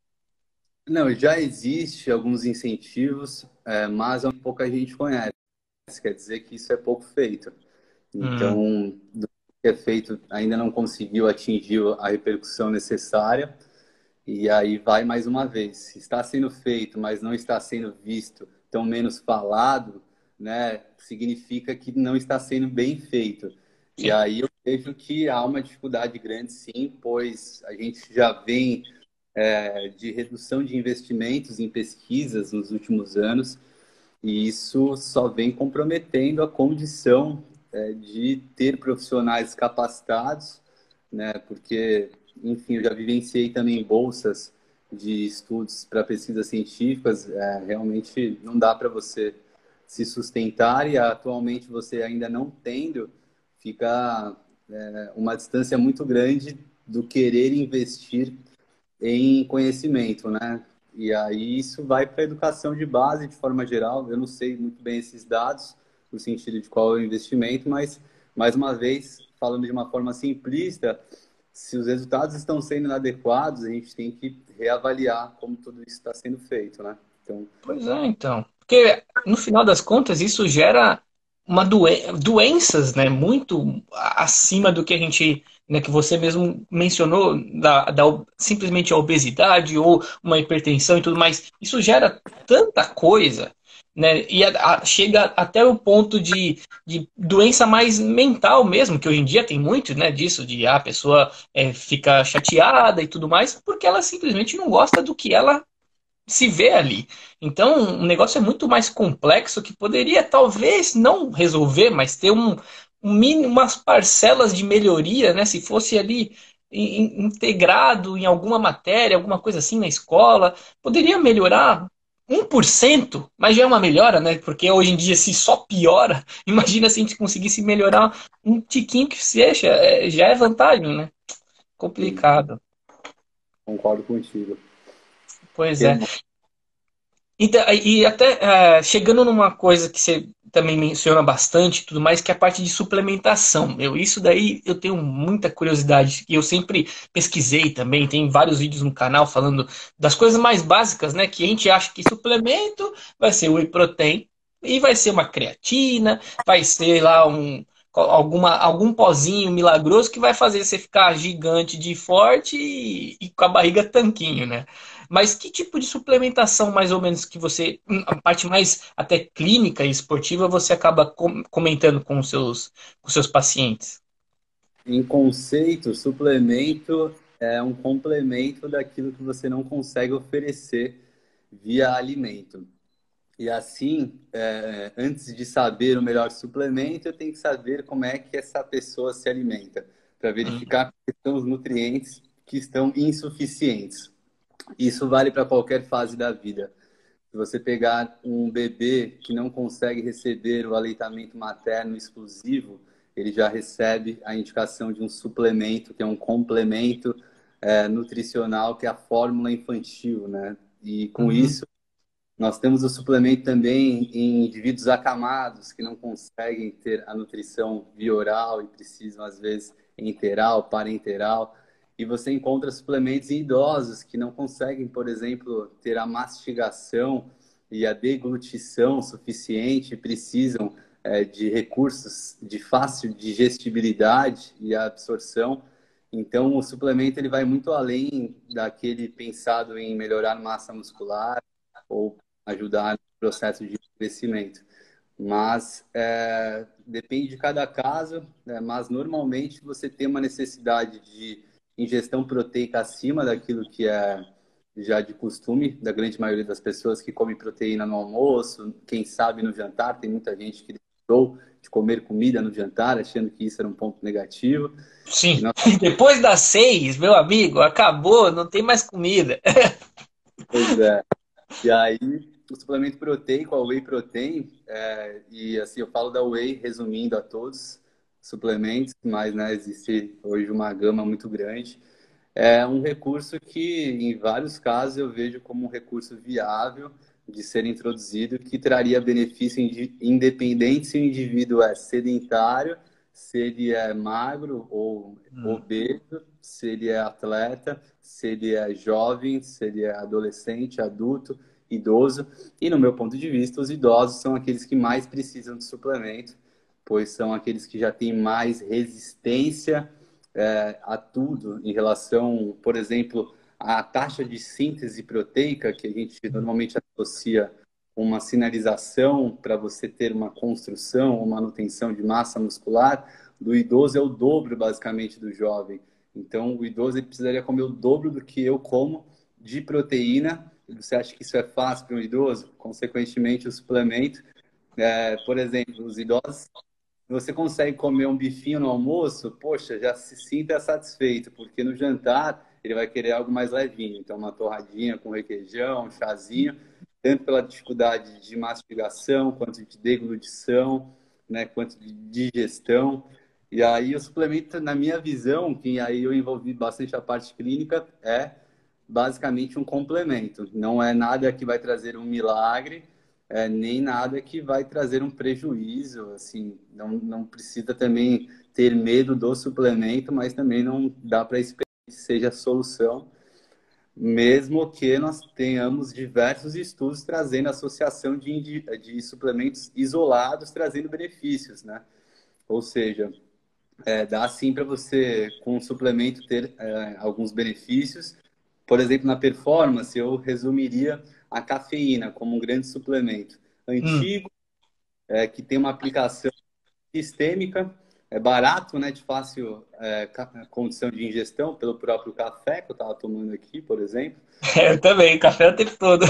Não, já existe alguns incentivos, é, mas pouca gente conhece. Quer dizer que isso é pouco feito. Então, hum. do que é feito ainda não conseguiu atingir a repercussão necessária. E aí vai mais uma vez. Está sendo feito, mas não está sendo visto, tão menos falado, né, significa que não está sendo bem feito. Sim. E aí eu vejo que há uma dificuldade grande, sim, pois a gente já vem é, de redução de investimentos em pesquisas nos últimos anos, e isso só vem comprometendo a condição é, de ter profissionais capacitados, né, porque enfim, eu já vivenciei também bolsas de estudos para pesquisas científicas. É, realmente não dá para você se sustentar e atualmente você ainda não tendo, fica é, uma distância muito grande do querer investir em conhecimento, né? E aí isso vai para a educação de base de forma geral. Eu não sei muito bem esses dados, no sentido de qual é o investimento, mas mais uma vez, falando de uma forma simplista, se os resultados estão sendo inadequados, a gente tem que reavaliar como tudo isso está sendo feito, né? Então... Pois é, então. Porque, no final das contas, isso gera uma doen doenças, né? Muito acima do que a gente, né, que você mesmo mencionou, da, da simplesmente a obesidade ou uma hipertensão e tudo mais. Isso gera tanta coisa né? E a, a, chega até o ponto de, de doença mais mental mesmo, que hoje em dia tem muito né, disso, de ah, a pessoa é, fica chateada e tudo mais, porque ela simplesmente não gosta do que ela se vê ali. Então, o negócio é muito mais complexo que poderia talvez não resolver, mas ter um, um mínimo, umas parcelas de melhoria, né? Se fosse ali integrado em alguma matéria, alguma coisa assim na escola, poderia melhorar 1%, mas já é uma melhora, né? Porque hoje em dia, se só piora, imagina se a gente conseguisse melhorar um tiquinho que seja, é, já é vantagem, né? Complicado. Concordo contigo. Pois é. Então, e até é, chegando numa coisa que você também menciona bastante tudo mais, que é a parte de suplementação. Eu, isso daí eu tenho muita curiosidade. E eu sempre pesquisei também, tem vários vídeos no canal falando das coisas mais básicas, né? Que a gente acha que suplemento vai ser whey protein e vai ser uma creatina, vai ser lá um alguma, algum pozinho milagroso que vai fazer você ficar gigante de forte e, e com a barriga tanquinho, né? Mas que tipo de suplementação, mais ou menos, que você, a parte mais até clínica e esportiva, você acaba comentando com os seus, com seus pacientes? Em conceito, suplemento é um complemento daquilo que você não consegue oferecer via alimento. E assim, é, antes de saber o melhor suplemento, eu tenho que saber como é que essa pessoa se alimenta, para verificar uhum. quais são os nutrientes que estão insuficientes. Isso vale para qualquer fase da vida. Se você pegar um bebê que não consegue receber o aleitamento materno exclusivo, ele já recebe a indicação de um suplemento, que é um complemento é, nutricional, que é a fórmula infantil, né? E com uhum. isso, nós temos o suplemento também em indivíduos acamados, que não conseguem ter a nutrição via oral e precisam, às vezes, enteral, parenteral. E você encontra suplementos em idosos que não conseguem, por exemplo, ter a mastigação e a deglutição suficiente, precisam é, de recursos de fácil digestibilidade e absorção. Então, o suplemento ele vai muito além daquele pensado em melhorar massa muscular ou ajudar no processo de crescimento. Mas é, depende de cada caso, né? mas normalmente você tem uma necessidade de ingestão proteica acima daquilo que é já de costume da grande maioria das pessoas que come proteína no almoço, quem sabe no jantar, tem muita gente que deixou de comer comida no jantar, achando que isso era um ponto negativo. Sim, nós... depois das seis, meu amigo, acabou, não tem mais comida. pois é. E aí, o suplemento proteico, a whey protein, é, e assim, eu falo da whey, resumindo a todos, suplementos, mas né, existe hoje uma gama muito grande. é um recurso que, em vários casos, eu vejo como um recurso viável de ser introduzido, que traria benefício independente se o indivíduo é sedentário, se ele é magro ou hum. obeso, se ele é atleta, se ele é jovem, se ele é adolescente, adulto, idoso. E, no meu ponto de vista, os idosos são aqueles que mais precisam de suplemento, pois são aqueles que já têm mais resistência é, a tudo em relação, por exemplo, à taxa de síntese proteica, que a gente normalmente associa uma sinalização para você ter uma construção ou manutenção de massa muscular, do idoso é o dobro, basicamente, do jovem. Então, o idoso ele precisaria comer o dobro do que eu como de proteína. Você acha que isso é fácil para um idoso? Consequentemente, o suplemento, é, por exemplo, os idosos você consegue comer um bifinho no almoço, poxa, já se sinta satisfeito, porque no jantar ele vai querer algo mais levinho. Então, uma torradinha com requeijão, um chazinho, tanto pela dificuldade de mastigação, quanto de deglutição, né, quanto de digestão. E aí o suplemento, na minha visão, que aí eu envolvi bastante a parte clínica, é basicamente um complemento. Não é nada que vai trazer um milagre, é, nem nada que vai trazer um prejuízo, assim, não, não precisa também ter medo do suplemento, mas também não dá para esperar que seja a solução, mesmo que nós tenhamos diversos estudos trazendo associação de, de suplementos isolados, trazendo benefícios, né? Ou seja, é, dá sim para você, com o suplemento, ter é, alguns benefícios. Por exemplo, na performance, eu resumiria a cafeína como um grande suplemento antigo, hum. é, que tem uma aplicação sistêmica, é barato, né, de fácil é, condição de ingestão pelo próprio café que eu estava tomando aqui, por exemplo. É, eu também, café o tempo todo.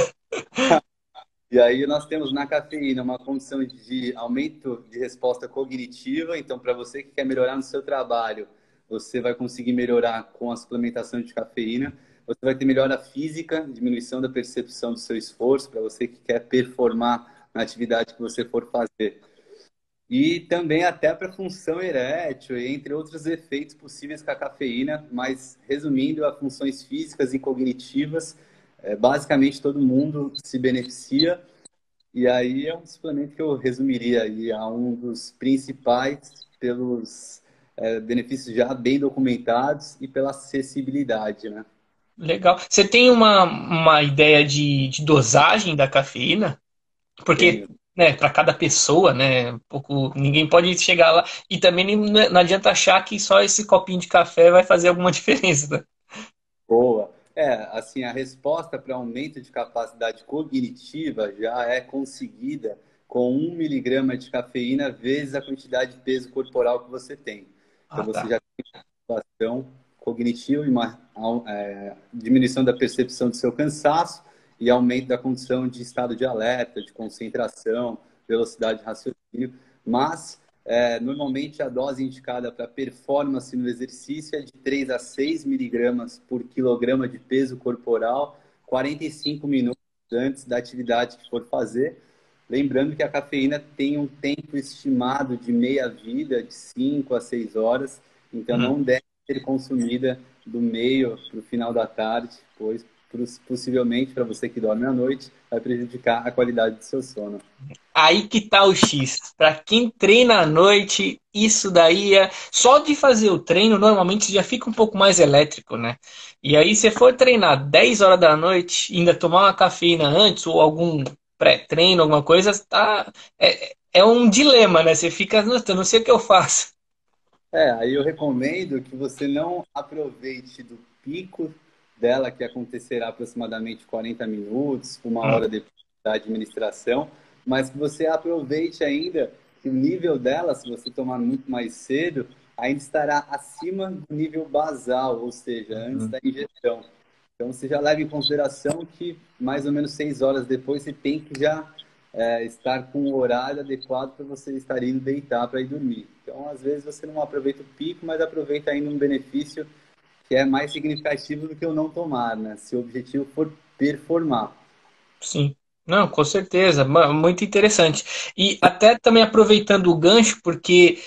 E aí nós temos na cafeína uma condição de aumento de resposta cognitiva. Então, para você que quer melhorar no seu trabalho, você vai conseguir melhorar com a suplementação de cafeína. Você vai ter melhora física, diminuição da percepção do seu esforço, para você que quer performar na atividade que você for fazer. E também até para função erétil, entre outros efeitos possíveis com a cafeína, mas resumindo, a funções físicas e cognitivas, é, basicamente todo mundo se beneficia. E aí é um suplemento que eu resumiria aí a um dos principais pelos é, benefícios já bem documentados e pela acessibilidade, né? Legal. Você tem uma, uma ideia de, de dosagem da cafeína? Porque, né, para cada pessoa, né, um pouco, ninguém pode chegar lá. E também não adianta achar que só esse copinho de café vai fazer alguma diferença. Né? Boa. É, assim, a resposta para aumento de capacidade cognitiva já é conseguida com um miligrama de cafeína vezes a quantidade de peso corporal que você tem. Então, ah, você tá. já tem uma situação cognitivo e uma é, diminuição da percepção do seu cansaço e aumento da condição de estado de alerta, de concentração, velocidade de raciocínio. Mas, é, normalmente, a dose indicada para performance no exercício é de 3 a 6 miligramas por quilograma de peso corporal, 45 minutos antes da atividade que for fazer. Lembrando que a cafeína tem um tempo estimado de meia-vida, de 5 a 6 horas, então uhum. não deve ser consumida do meio para o final da tarde, pois possivelmente para você que dorme à noite vai prejudicar a qualidade do seu sono. Aí que tá o X. Para quem treina à noite, isso daí é só de fazer o treino, normalmente já fica um pouco mais elétrico, né? E aí se for treinar 10 horas da noite, ainda tomar uma cafeína antes ou algum pré-treino, alguma coisa, tá é, é um dilema, né? Você fica, não sei o que eu faço. É, aí eu recomendo que você não aproveite do pico dela, que acontecerá aproximadamente 40 minutos, uma hum. hora depois da administração, mas que você aproveite ainda que o nível dela, se você tomar muito mais cedo, ainda estará acima do nível basal, ou seja, antes uhum. da ingestão. Então, você já leva em consideração que mais ou menos seis horas depois você tem que já é, estar com o horário adequado para você estar indo deitar para ir dormir. Então, às vezes, você não aproveita o pico, mas aproveita ainda um benefício que é mais significativo do que o não tomar, né? Se o objetivo for performar. Sim. Não, com certeza, muito interessante. E até também aproveitando o gancho, porque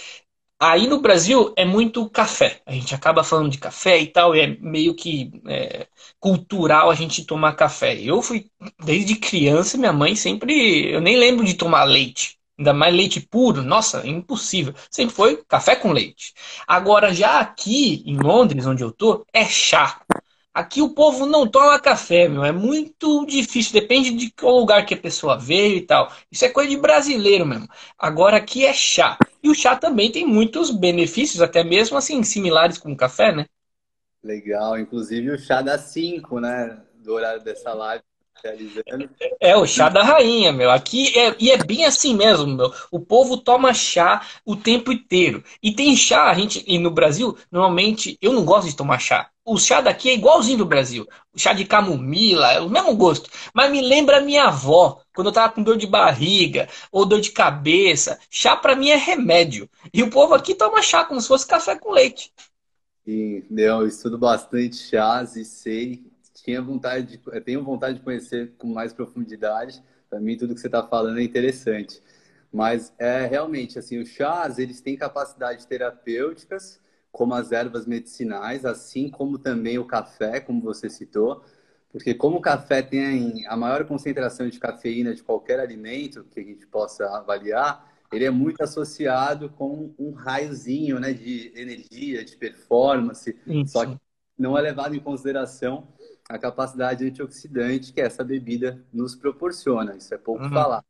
Aí no Brasil é muito café. A gente acaba falando de café e tal, e é meio que é, cultural a gente tomar café. Eu fui, desde criança, minha mãe sempre. Eu nem lembro de tomar leite. Ainda mais leite puro, nossa, impossível. Sempre foi café com leite. Agora, já aqui em Londres, onde eu tô, é chá. Aqui o povo não toma café, meu. É muito difícil. Depende de qual lugar que a pessoa veio e tal. Isso é coisa de brasileiro mesmo. Agora aqui é chá. E o chá também tem muitos benefícios, até mesmo assim, similares com o café, né? Legal. Inclusive o chá dá 5, né? Do horário dessa live. É o chá da rainha, meu. Aqui é, e é bem assim mesmo, meu. O povo toma chá o tempo inteiro. E tem chá, a gente, e no Brasil, normalmente, eu não gosto de tomar chá. O chá daqui é igualzinho do Brasil. O chá de camomila, é o mesmo gosto. Mas me lembra a minha avó, quando eu tava com dor de barriga ou dor de cabeça. Chá para mim é remédio. E o povo aqui toma chá como se fosse café com leite. Sim, eu estudo bastante chás e sei tinha vontade de, tenho vontade de conhecer com mais profundidade. Para mim, tudo que você está falando é interessante. Mas é realmente assim, os chás eles têm capacidades terapêuticas, como as ervas medicinais, assim como também o café, como você citou, porque como o café tem a maior concentração de cafeína de qualquer alimento que a gente possa avaliar, ele é muito associado com um raiozinho, né, de energia, de performance, Sim. só que não é levado em consideração a capacidade antioxidante que essa bebida nos proporciona. Isso é pouco uhum. falar.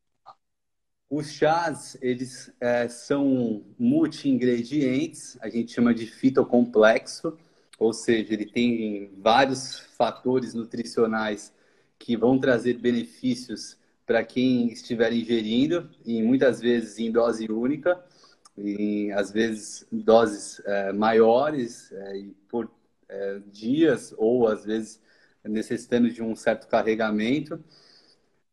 Os chás, eles é, são multi-ingredientes, a gente chama de fitocomplexo, ou seja, ele tem vários fatores nutricionais que vão trazer benefícios para quem estiver ingerindo, e muitas vezes em dose única, e às vezes doses é, maiores, é, por é, dias, ou às vezes necessitando de um certo carregamento.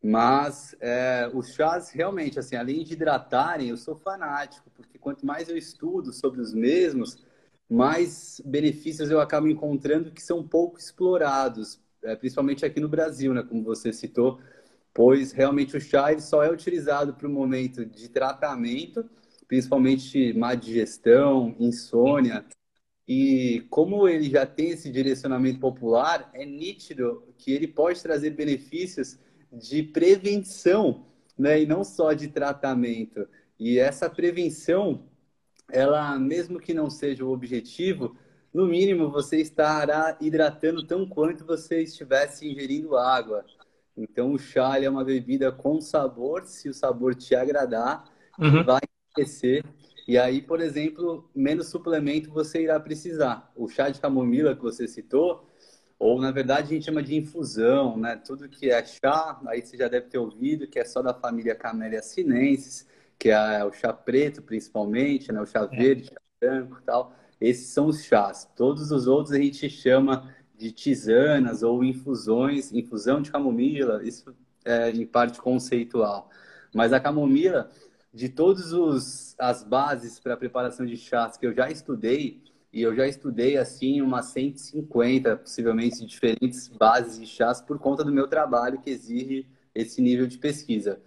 Mas é, os chás, realmente, assim, além de hidratarem, eu sou fanático, porque quanto mais eu estudo sobre os mesmos, mais benefícios eu acabo encontrando que são pouco explorados, é, principalmente aqui no Brasil, né, como você citou, pois realmente o chá ele só é utilizado para o momento de tratamento, principalmente má digestão, insônia, e como ele já tem esse direcionamento popular, é nítido que ele pode trazer benefícios de prevenção, né? E não só de tratamento. E essa prevenção, ela, mesmo que não seja o objetivo, no mínimo você estará hidratando tão quanto você estivesse ingerindo água. Então, o chá é uma bebida com sabor, se o sabor te agradar, uhum. vai enriquecer e aí, por exemplo, menos suplemento você irá precisar. O chá de camomila que você citou, ou na verdade a gente chama de infusão, né? Tudo que é chá, aí você já deve ter ouvido que é só da família Camellia sinensis, que é o chá preto principalmente, né? O chá é. verde, chá branco e tal. Esses são os chás. Todos os outros a gente chama de tisanas ou infusões, infusão de camomila, isso é em parte conceitual. Mas a camomila, de todas as bases para preparação de chás que eu já estudei, e eu já estudei assim umas 150, possivelmente, diferentes bases de chás por conta do meu trabalho que exige esse nível de pesquisa.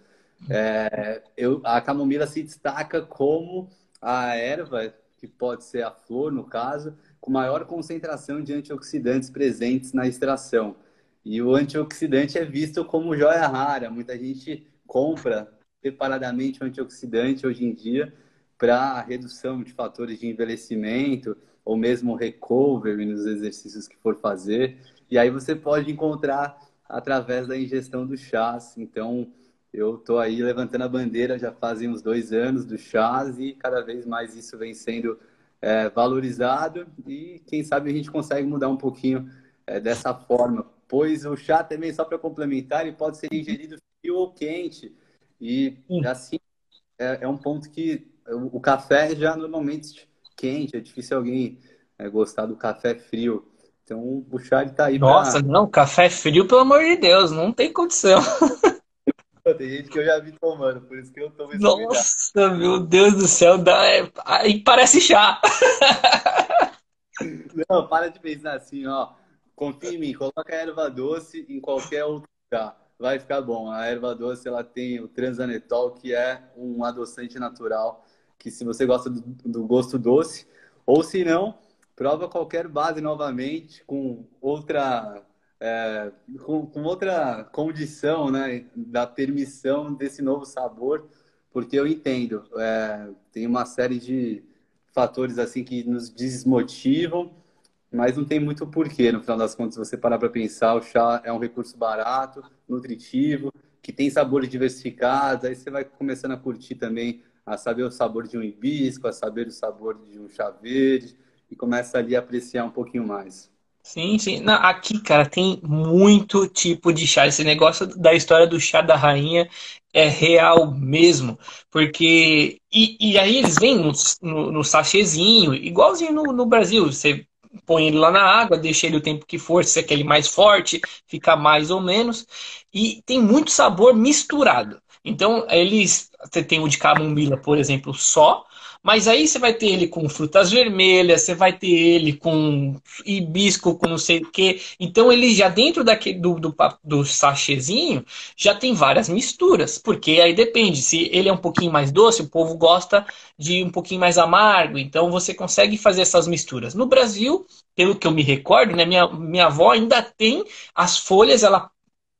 É, eu, a camomila se destaca como a erva, que pode ser a flor no caso, com maior concentração de antioxidantes presentes na extração. E o antioxidante é visto como joia rara. Muita gente compra separadamente o antioxidante hoje em dia para redução de fatores de envelhecimento ou mesmo recovery nos exercícios que for fazer. E aí você pode encontrar através da ingestão do chás. Então, eu estou aí levantando a bandeira já fazem uns dois anos do chás e cada vez mais isso vem sendo é, valorizado e quem sabe a gente consegue mudar um pouquinho é, dessa forma. Pois o chá também, só para complementar, ele pode ser ingerido frio ou quente. E assim, é, é, um ponto que o, café já normalmente quente, é difícil alguém é, gostar do café frio. Então o chá está aí Nossa, pra... não, café frio, pelo amor de Deus, não tem condição. Tem gente que eu já vi tomando, por isso que eu tomo Nossa, meu Deus do céu, dá... É, aí parece chá. Não, para de pensar assim, ó. Confia em mim, coloca erva doce em qualquer outro chá vai ficar bom. A erva doce ela tem o transanetol, que é um adoçante natural que se você gosta do, do gosto doce, ou se não, prova qualquer base novamente com outra é, com, com, outra condição, né, da permissão desse novo sabor, porque eu entendo, é, tem uma série de fatores assim que nos desmotivam, mas não tem muito porquê, no final das contas, você parar para pensar, o chá é um recurso barato, nutritivo, que tem sabores diversificados, aí você vai começando a curtir também, a saber o sabor de um hibisco, a saber o sabor de um chá verde, e começa ali a apreciar um pouquinho mais. Sim, sim. Não, aqui, cara, tem muito tipo de chá. Esse negócio da história do chá da rainha é real mesmo. Porque. E, e aí eles vêm no, no, no sachêzinho, igualzinho no, no Brasil. Você põe ele lá na água, deixa ele o tempo que for, se você quer ele mais forte, fica mais ou menos. E tem muito sabor misturado. Então, eles. Você tem o de camomila, por exemplo, só. Mas aí você vai ter ele com frutas vermelhas, você vai ter ele com hibisco, com não sei o quê. Então ele já dentro daquele, do, do, do sachêzinho já tem várias misturas. Porque aí depende, se ele é um pouquinho mais doce, o povo gosta de um pouquinho mais amargo. Então você consegue fazer essas misturas. No Brasil, pelo que eu me recordo, né, minha, minha avó ainda tem as folhas, ela,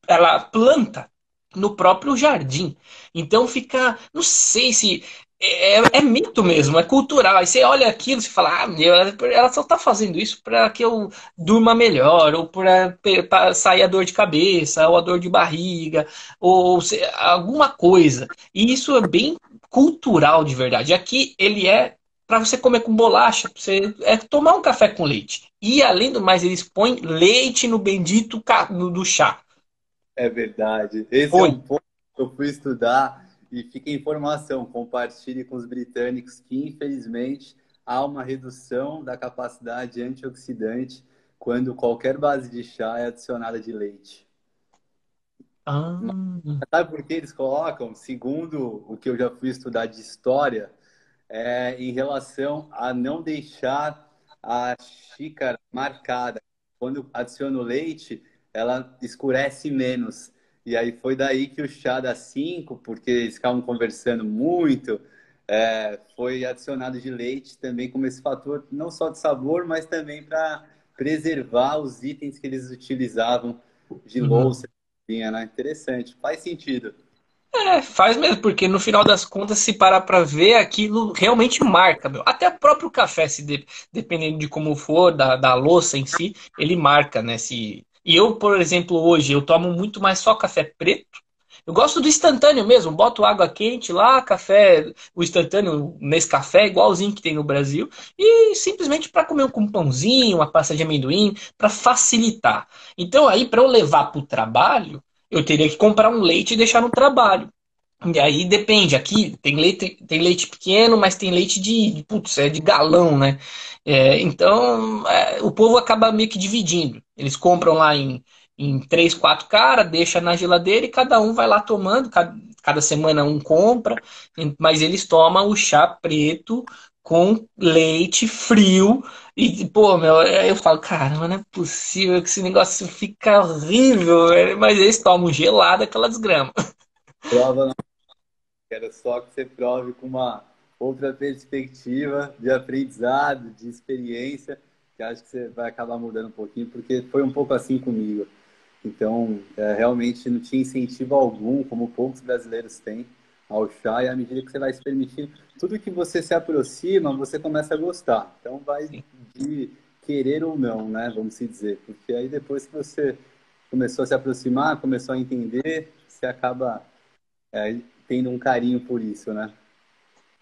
ela planta no próprio jardim. Então fica, não sei se é, é, mito mesmo, é cultural. Aí você olha aquilo e fala, ah, meu, ela só tá fazendo isso para que eu durma melhor, ou para sair a dor de cabeça, ou a dor de barriga, ou alguma coisa. E isso é bem cultural de verdade. Aqui ele é para você comer com bolacha, você é tomar um café com leite. E além do mais, eles põem leite no bendito do chá. É verdade. Esse é um ponto que eu fui estudar e fica a informação, compartilhe com os britânicos que, infelizmente, há uma redução da capacidade antioxidante quando qualquer base de chá é adicionada de leite. Ah. Sabe por que eles colocam? Segundo o que eu já fui estudar de história, é em relação a não deixar a xícara marcada. Quando adiciona o leite, ela escurece menos. E aí foi daí que o chá da 5, porque eles ficavam conversando muito, é, foi adicionado de leite também como esse fator não só de sabor, mas também para preservar os itens que eles utilizavam de uhum. louça. Né? Interessante, faz sentido. É, faz mesmo, porque no final das contas, se parar para ver, aquilo realmente marca, meu. Até o próprio café, se de, dependendo de como for, da, da louça em si, ele marca, né? Se, e eu, por exemplo, hoje eu tomo muito mais só café preto. Eu gosto do instantâneo mesmo, boto água quente lá, café, o instantâneo nesse café, igualzinho que tem no Brasil, e simplesmente para comer com um pãozinho, uma pasta de amendoim, para facilitar. Então aí para eu levar para o trabalho, eu teria que comprar um leite e deixar no trabalho. E aí depende, aqui tem leite, tem leite pequeno, mas tem leite de, putz, é de galão, né? É, então é, o povo acaba meio que dividindo. Eles compram lá em, em três, quatro caras, deixa na geladeira e cada um vai lá tomando, cada, cada semana um compra, mas eles tomam o chá preto com leite frio. E, pô, meu, eu falo, caramba, não é possível que esse negócio fica horrível, mas eles tomam gelado aquela desgrama. Prova não Quero só que você prove com uma outra perspectiva de aprendizado, de experiência, que acho que você vai acabar mudando um pouquinho, porque foi um pouco assim comigo. Então, é, realmente não tinha incentivo algum, como poucos brasileiros têm, ao chá, e à medida que você vai se permitindo, tudo que você se aproxima, você começa a gostar. Então, vai de querer ou não, né? Vamos se dizer. Porque aí, depois que você começou a se aproximar, começou a entender, você acaba é, tendo um carinho por isso, né?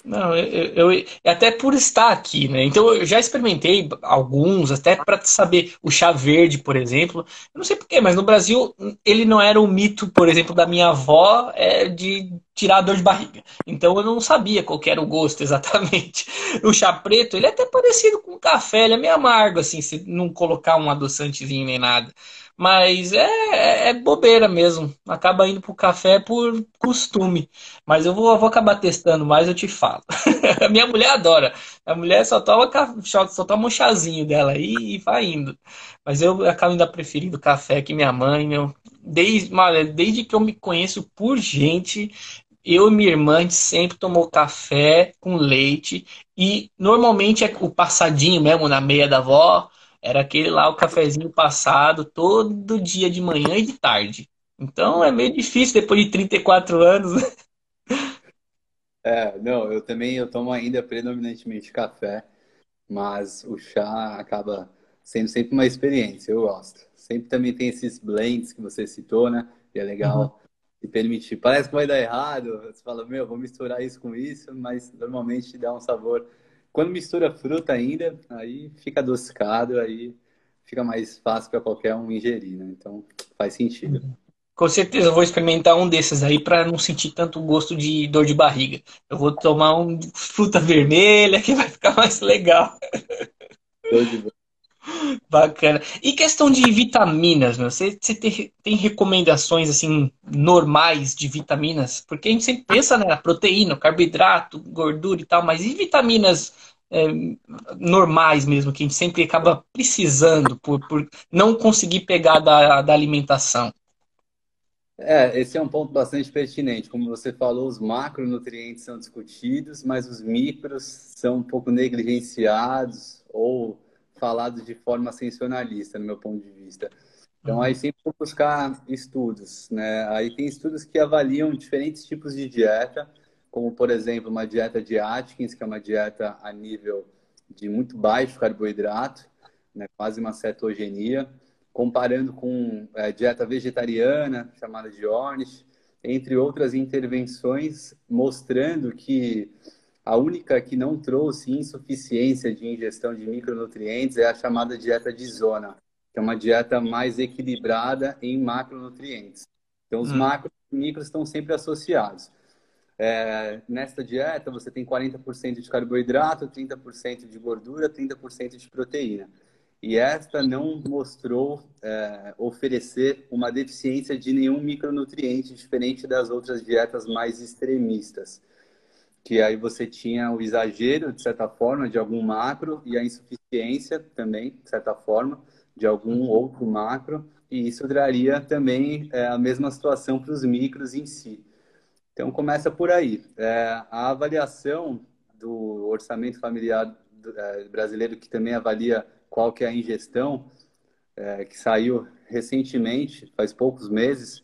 Não, eu, eu, até por estar aqui, né? Então eu já experimentei alguns, até para saber o chá verde, por exemplo. Eu não sei porquê, mas no Brasil ele não era o mito, por exemplo, da minha avó é, de tirar a dor de barriga. Então eu não sabia qual era o gosto exatamente. O chá preto, ele é até parecido com café, ele é meio amargo, assim, se não colocar um adoçantezinho nem nada. Mas é, é, é bobeira mesmo. Acaba indo pro café por costume. Mas eu vou, eu vou acabar testando mais, eu te falo. minha mulher adora. A mulher só toma, só toma um chazinho dela aí e vai indo. Mas eu acabo ainda preferindo café que minha mãe. Desde, desde que eu me conheço por gente, eu e minha irmã, sempre tomou café com leite e normalmente é o passadinho mesmo na meia da avó, era aquele lá, o cafezinho passado todo dia de manhã e de tarde. Então é meio difícil depois de 34 anos. É, não, eu também eu tomo ainda predominantemente café, mas o chá acaba sendo sempre uma experiência, eu gosto. Sempre também tem esses blends que você citou, né? E é legal uhum. se permitir. Parece que vai dar errado, você fala, meu, vou misturar isso com isso, mas normalmente dá um sabor. Quando mistura fruta ainda, aí fica adocicado, aí fica mais fácil para qualquer um ingerir, né? Então faz sentido. Com certeza eu vou experimentar um desses aí para não sentir tanto gosto de dor de barriga. Eu vou tomar um fruta vermelha que vai ficar mais legal. Bacana. E questão de vitaminas, meu? Você, você tem, tem, recomendações assim normais de vitaminas? Porque a gente sempre pensa na né, proteína, carboidrato, gordura e tal, mas e vitaminas é, normais mesmo, que a gente sempre acaba precisando por, por não conseguir pegar da, da alimentação? É, esse é um ponto bastante pertinente. Como você falou, os macronutrientes são discutidos, mas os micros são um pouco negligenciados ou falados de forma sensacionalista, no meu ponto de vista. Então, aí sempre vou buscar estudos, né? Aí tem estudos que avaliam diferentes tipos de dieta, como, por exemplo, uma dieta de Atkins, que é uma dieta a nível de muito baixo carboidrato, né? quase uma cetogenia comparando com é, dieta vegetariana, chamada de Ornish, entre outras intervenções, mostrando que a única que não trouxe insuficiência de ingestão de micronutrientes é a chamada dieta de zona, que é uma dieta mais equilibrada em macronutrientes. Então, os hum. macros e micros estão sempre associados. É, nesta dieta, você tem 40% de carboidrato, 30% de gordura, 30% de proteína e esta não mostrou é, oferecer uma deficiência de nenhum micronutriente diferente das outras dietas mais extremistas, que aí você tinha o exagero de certa forma de algum macro e a insuficiência também de certa forma de algum outro macro e isso traria também é, a mesma situação para os micros em si. Então começa por aí. É, a avaliação do orçamento familiar é, brasileiro que também avalia qual que é a ingestão, é, que saiu recentemente, faz poucos meses,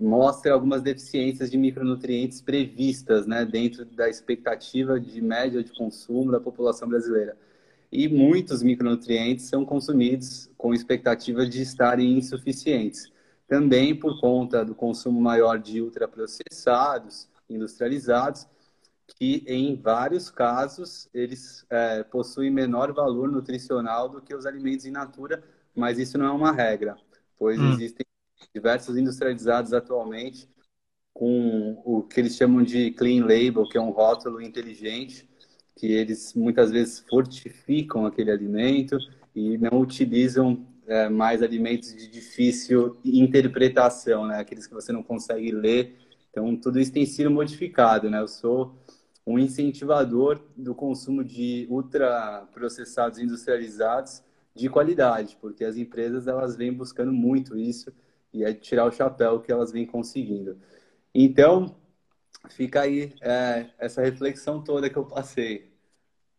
mostra algumas deficiências de micronutrientes previstas né, dentro da expectativa de média de consumo da população brasileira. E muitos micronutrientes são consumidos com expectativa de estarem insuficientes. Também por conta do consumo maior de ultraprocessados, industrializados, que em vários casos eles é, possuem menor valor nutricional do que os alimentos in natura, mas isso não é uma regra, pois hum. existem diversos industrializados atualmente com o que eles chamam de clean label, que é um rótulo inteligente, que eles muitas vezes fortificam aquele alimento e não utilizam é, mais alimentos de difícil interpretação, né? Aqueles que você não consegue ler. Então, tudo isso tem sido modificado, né? Eu sou um incentivador do consumo de ultraprocessados industrializados de qualidade, porque as empresas elas vêm buscando muito isso e é tirar o chapéu que elas vêm conseguindo. Então, fica aí é, essa reflexão toda que eu passei.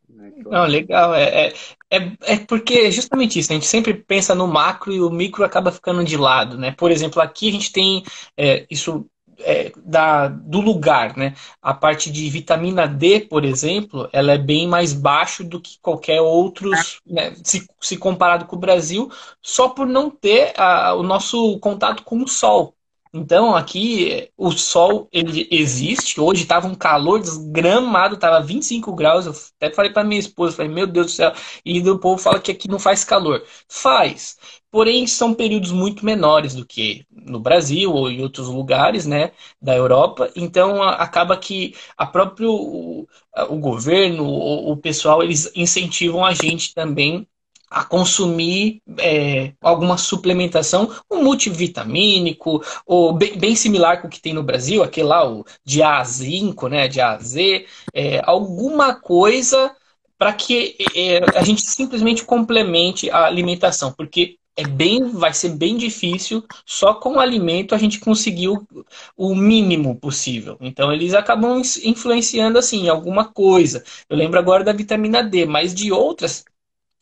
Né, Não, legal. É, é, é, é porque justamente isso, a gente sempre pensa no macro e o micro acaba ficando de lado, né? Por exemplo, aqui a gente tem é, isso é, da, do lugar, né? A parte de vitamina D, por exemplo, ela é bem mais baixo do que qualquer outros, né? se, se comparado com o Brasil, só por não ter a, o nosso contato com o sol. Então aqui o sol ele existe. Hoje estava um calor desgramado, estava 25 graus. Eu até falei para minha esposa, falei, meu Deus do céu. E o povo fala que aqui não faz calor. Faz. Porém, são períodos muito menores do que no Brasil ou em outros lugares, né, da Europa. Então acaba que a próprio o, o governo, o, o pessoal, eles incentivam a gente também a consumir é, alguma suplementação, um multivitamínico, ou bem, bem, similar com o que tem no Brasil, aquele lá, o de A a zinco, né, de A a Z, é, alguma coisa para que é, a gente simplesmente complemente a alimentação, porque é bem, vai ser bem difícil só com o alimento a gente conseguir o, o mínimo possível. Então eles acabam influenciando assim alguma coisa. Eu lembro agora da vitamina D, mas de outras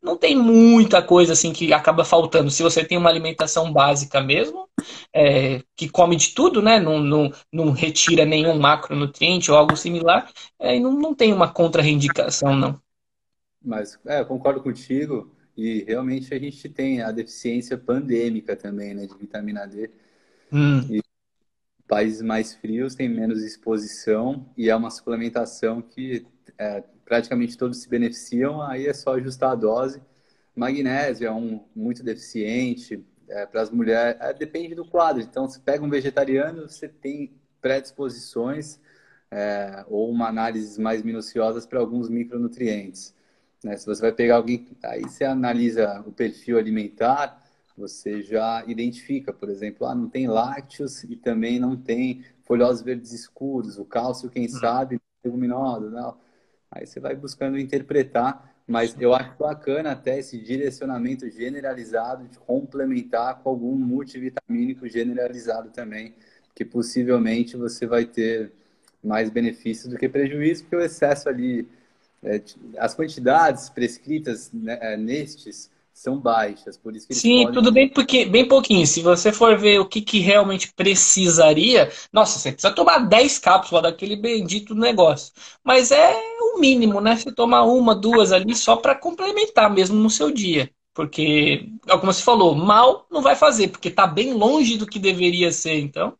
não tem muita coisa assim que acaba faltando. Se você tem uma alimentação básica mesmo, é, que come de tudo, né? Não, não, não retira nenhum macronutriente ou algo similar, é, não, não tem uma contraindicação, não. Mas é, eu concordo contigo. E realmente a gente tem a deficiência pandêmica também, né, de vitamina D. Hum. E países mais frios têm menos exposição e é uma suplementação que é, praticamente todos se beneficiam, aí é só ajustar a dose. Magnésio é um muito deficiente, é, para as mulheres, é, depende do quadro. Então, se pega um vegetariano, você tem predisposições é, ou uma análise mais minuciosas para alguns micronutrientes. Né? Se você vai pegar alguém, aí você analisa o perfil alimentar, você já identifica, por exemplo, ah, não tem lácteos e também não tem folhosos verdes escuros, o cálcio, quem uhum. sabe, leguminosa, não. Aí você vai buscando interpretar, mas eu acho bacana até esse direcionamento generalizado de complementar com algum multivitamínico generalizado também, que possivelmente você vai ter mais benefícios do que prejuízo, porque o excesso ali é, as quantidades prescritas né, é, nestes são baixas, por isso que Sim, podem... tudo bem, porque bem pouquinho. Se você for ver o que, que realmente precisaria, nossa, você precisa tomar 10 cápsulas daquele bendito negócio. Mas é o mínimo, né? Você tomar uma, duas ali só para complementar mesmo no seu dia. Porque, como você falou, mal não vai fazer, porque está bem longe do que deveria ser, então.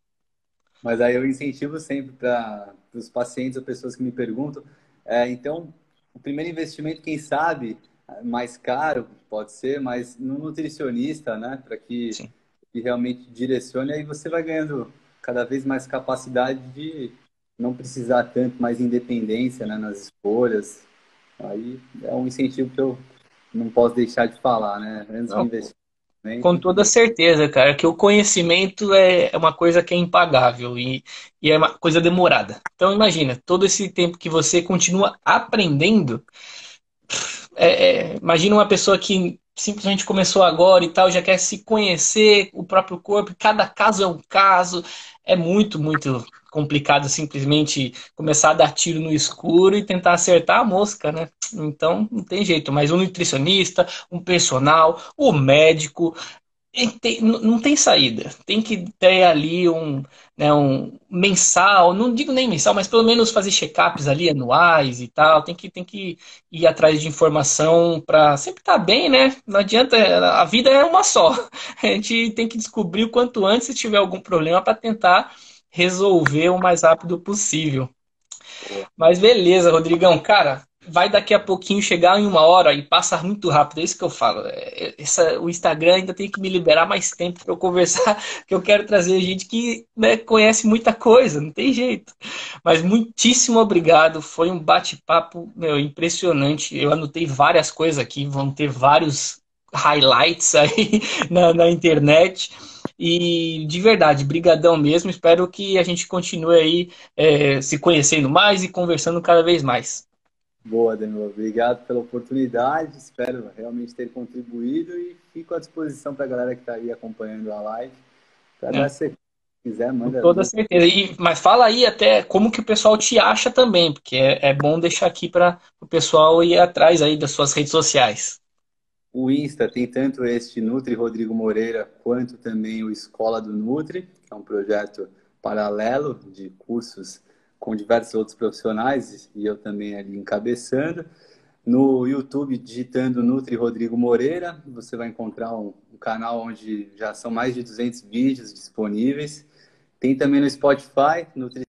Mas aí eu incentivo sempre para os pacientes ou pessoas que me perguntam, é, então o primeiro investimento, quem sabe, mais caro, pode ser, mas no nutricionista, né? Para que, que realmente direcione, aí você vai ganhando cada vez mais capacidade de não precisar tanto mais independência né, nas escolhas. Aí é um incentivo que eu não posso deixar de falar, né? Antes não, de investir. Com toda certeza, cara, que o conhecimento é, é uma coisa que é impagável e, e é uma coisa demorada. Então imagina, todo esse tempo que você continua aprendendo, é, é, imagina uma pessoa que simplesmente começou agora e tal, já quer se conhecer o próprio corpo, cada caso é um caso, é muito, muito complicado simplesmente começar a dar tiro no escuro e tentar acertar a mosca, né? Então não tem jeito, mas um nutricionista, um personal, o médico, tem, não tem saída. Tem que ter ali um, né, um mensal, não digo nem mensal, mas pelo menos fazer check-ups ali anuais e tal. Tem que, tem que ir atrás de informação para sempre estar tá bem, né? Não adianta, a vida é uma só. A gente tem que descobrir o quanto antes se tiver algum problema para tentar resolver o mais rápido possível. Mas beleza, Rodrigão. Cara, vai daqui a pouquinho chegar em uma hora e passa muito rápido. É isso que eu falo. É, essa, o Instagram ainda tem que me liberar mais tempo para eu conversar, que eu quero trazer gente que né, conhece muita coisa, não tem jeito. Mas muitíssimo obrigado. Foi um bate-papo impressionante. Eu anotei várias coisas aqui, vão ter vários highlights aí na, na internet. E de verdade, brigadão mesmo. Espero que a gente continue aí é, se conhecendo mais e conversando cada vez mais. Boa, Danilo. Obrigado pela oportunidade. Espero realmente ter contribuído e fico à disposição para a galera que está aí acompanhando a live. Para é. dar se quiser, manda. Com toda certeza. E, mas fala aí até como que o pessoal te acha também, porque é, é bom deixar aqui para o pessoal ir atrás aí das suas redes sociais. O Insta tem tanto este Nutri Rodrigo Moreira quanto também o Escola do Nutri, que é um projeto paralelo de cursos com diversos outros profissionais e eu também ali encabeçando. No YouTube, digitando Nutri Rodrigo Moreira, você vai encontrar um, um canal onde já são mais de 200 vídeos disponíveis. Tem também no Spotify, Nutri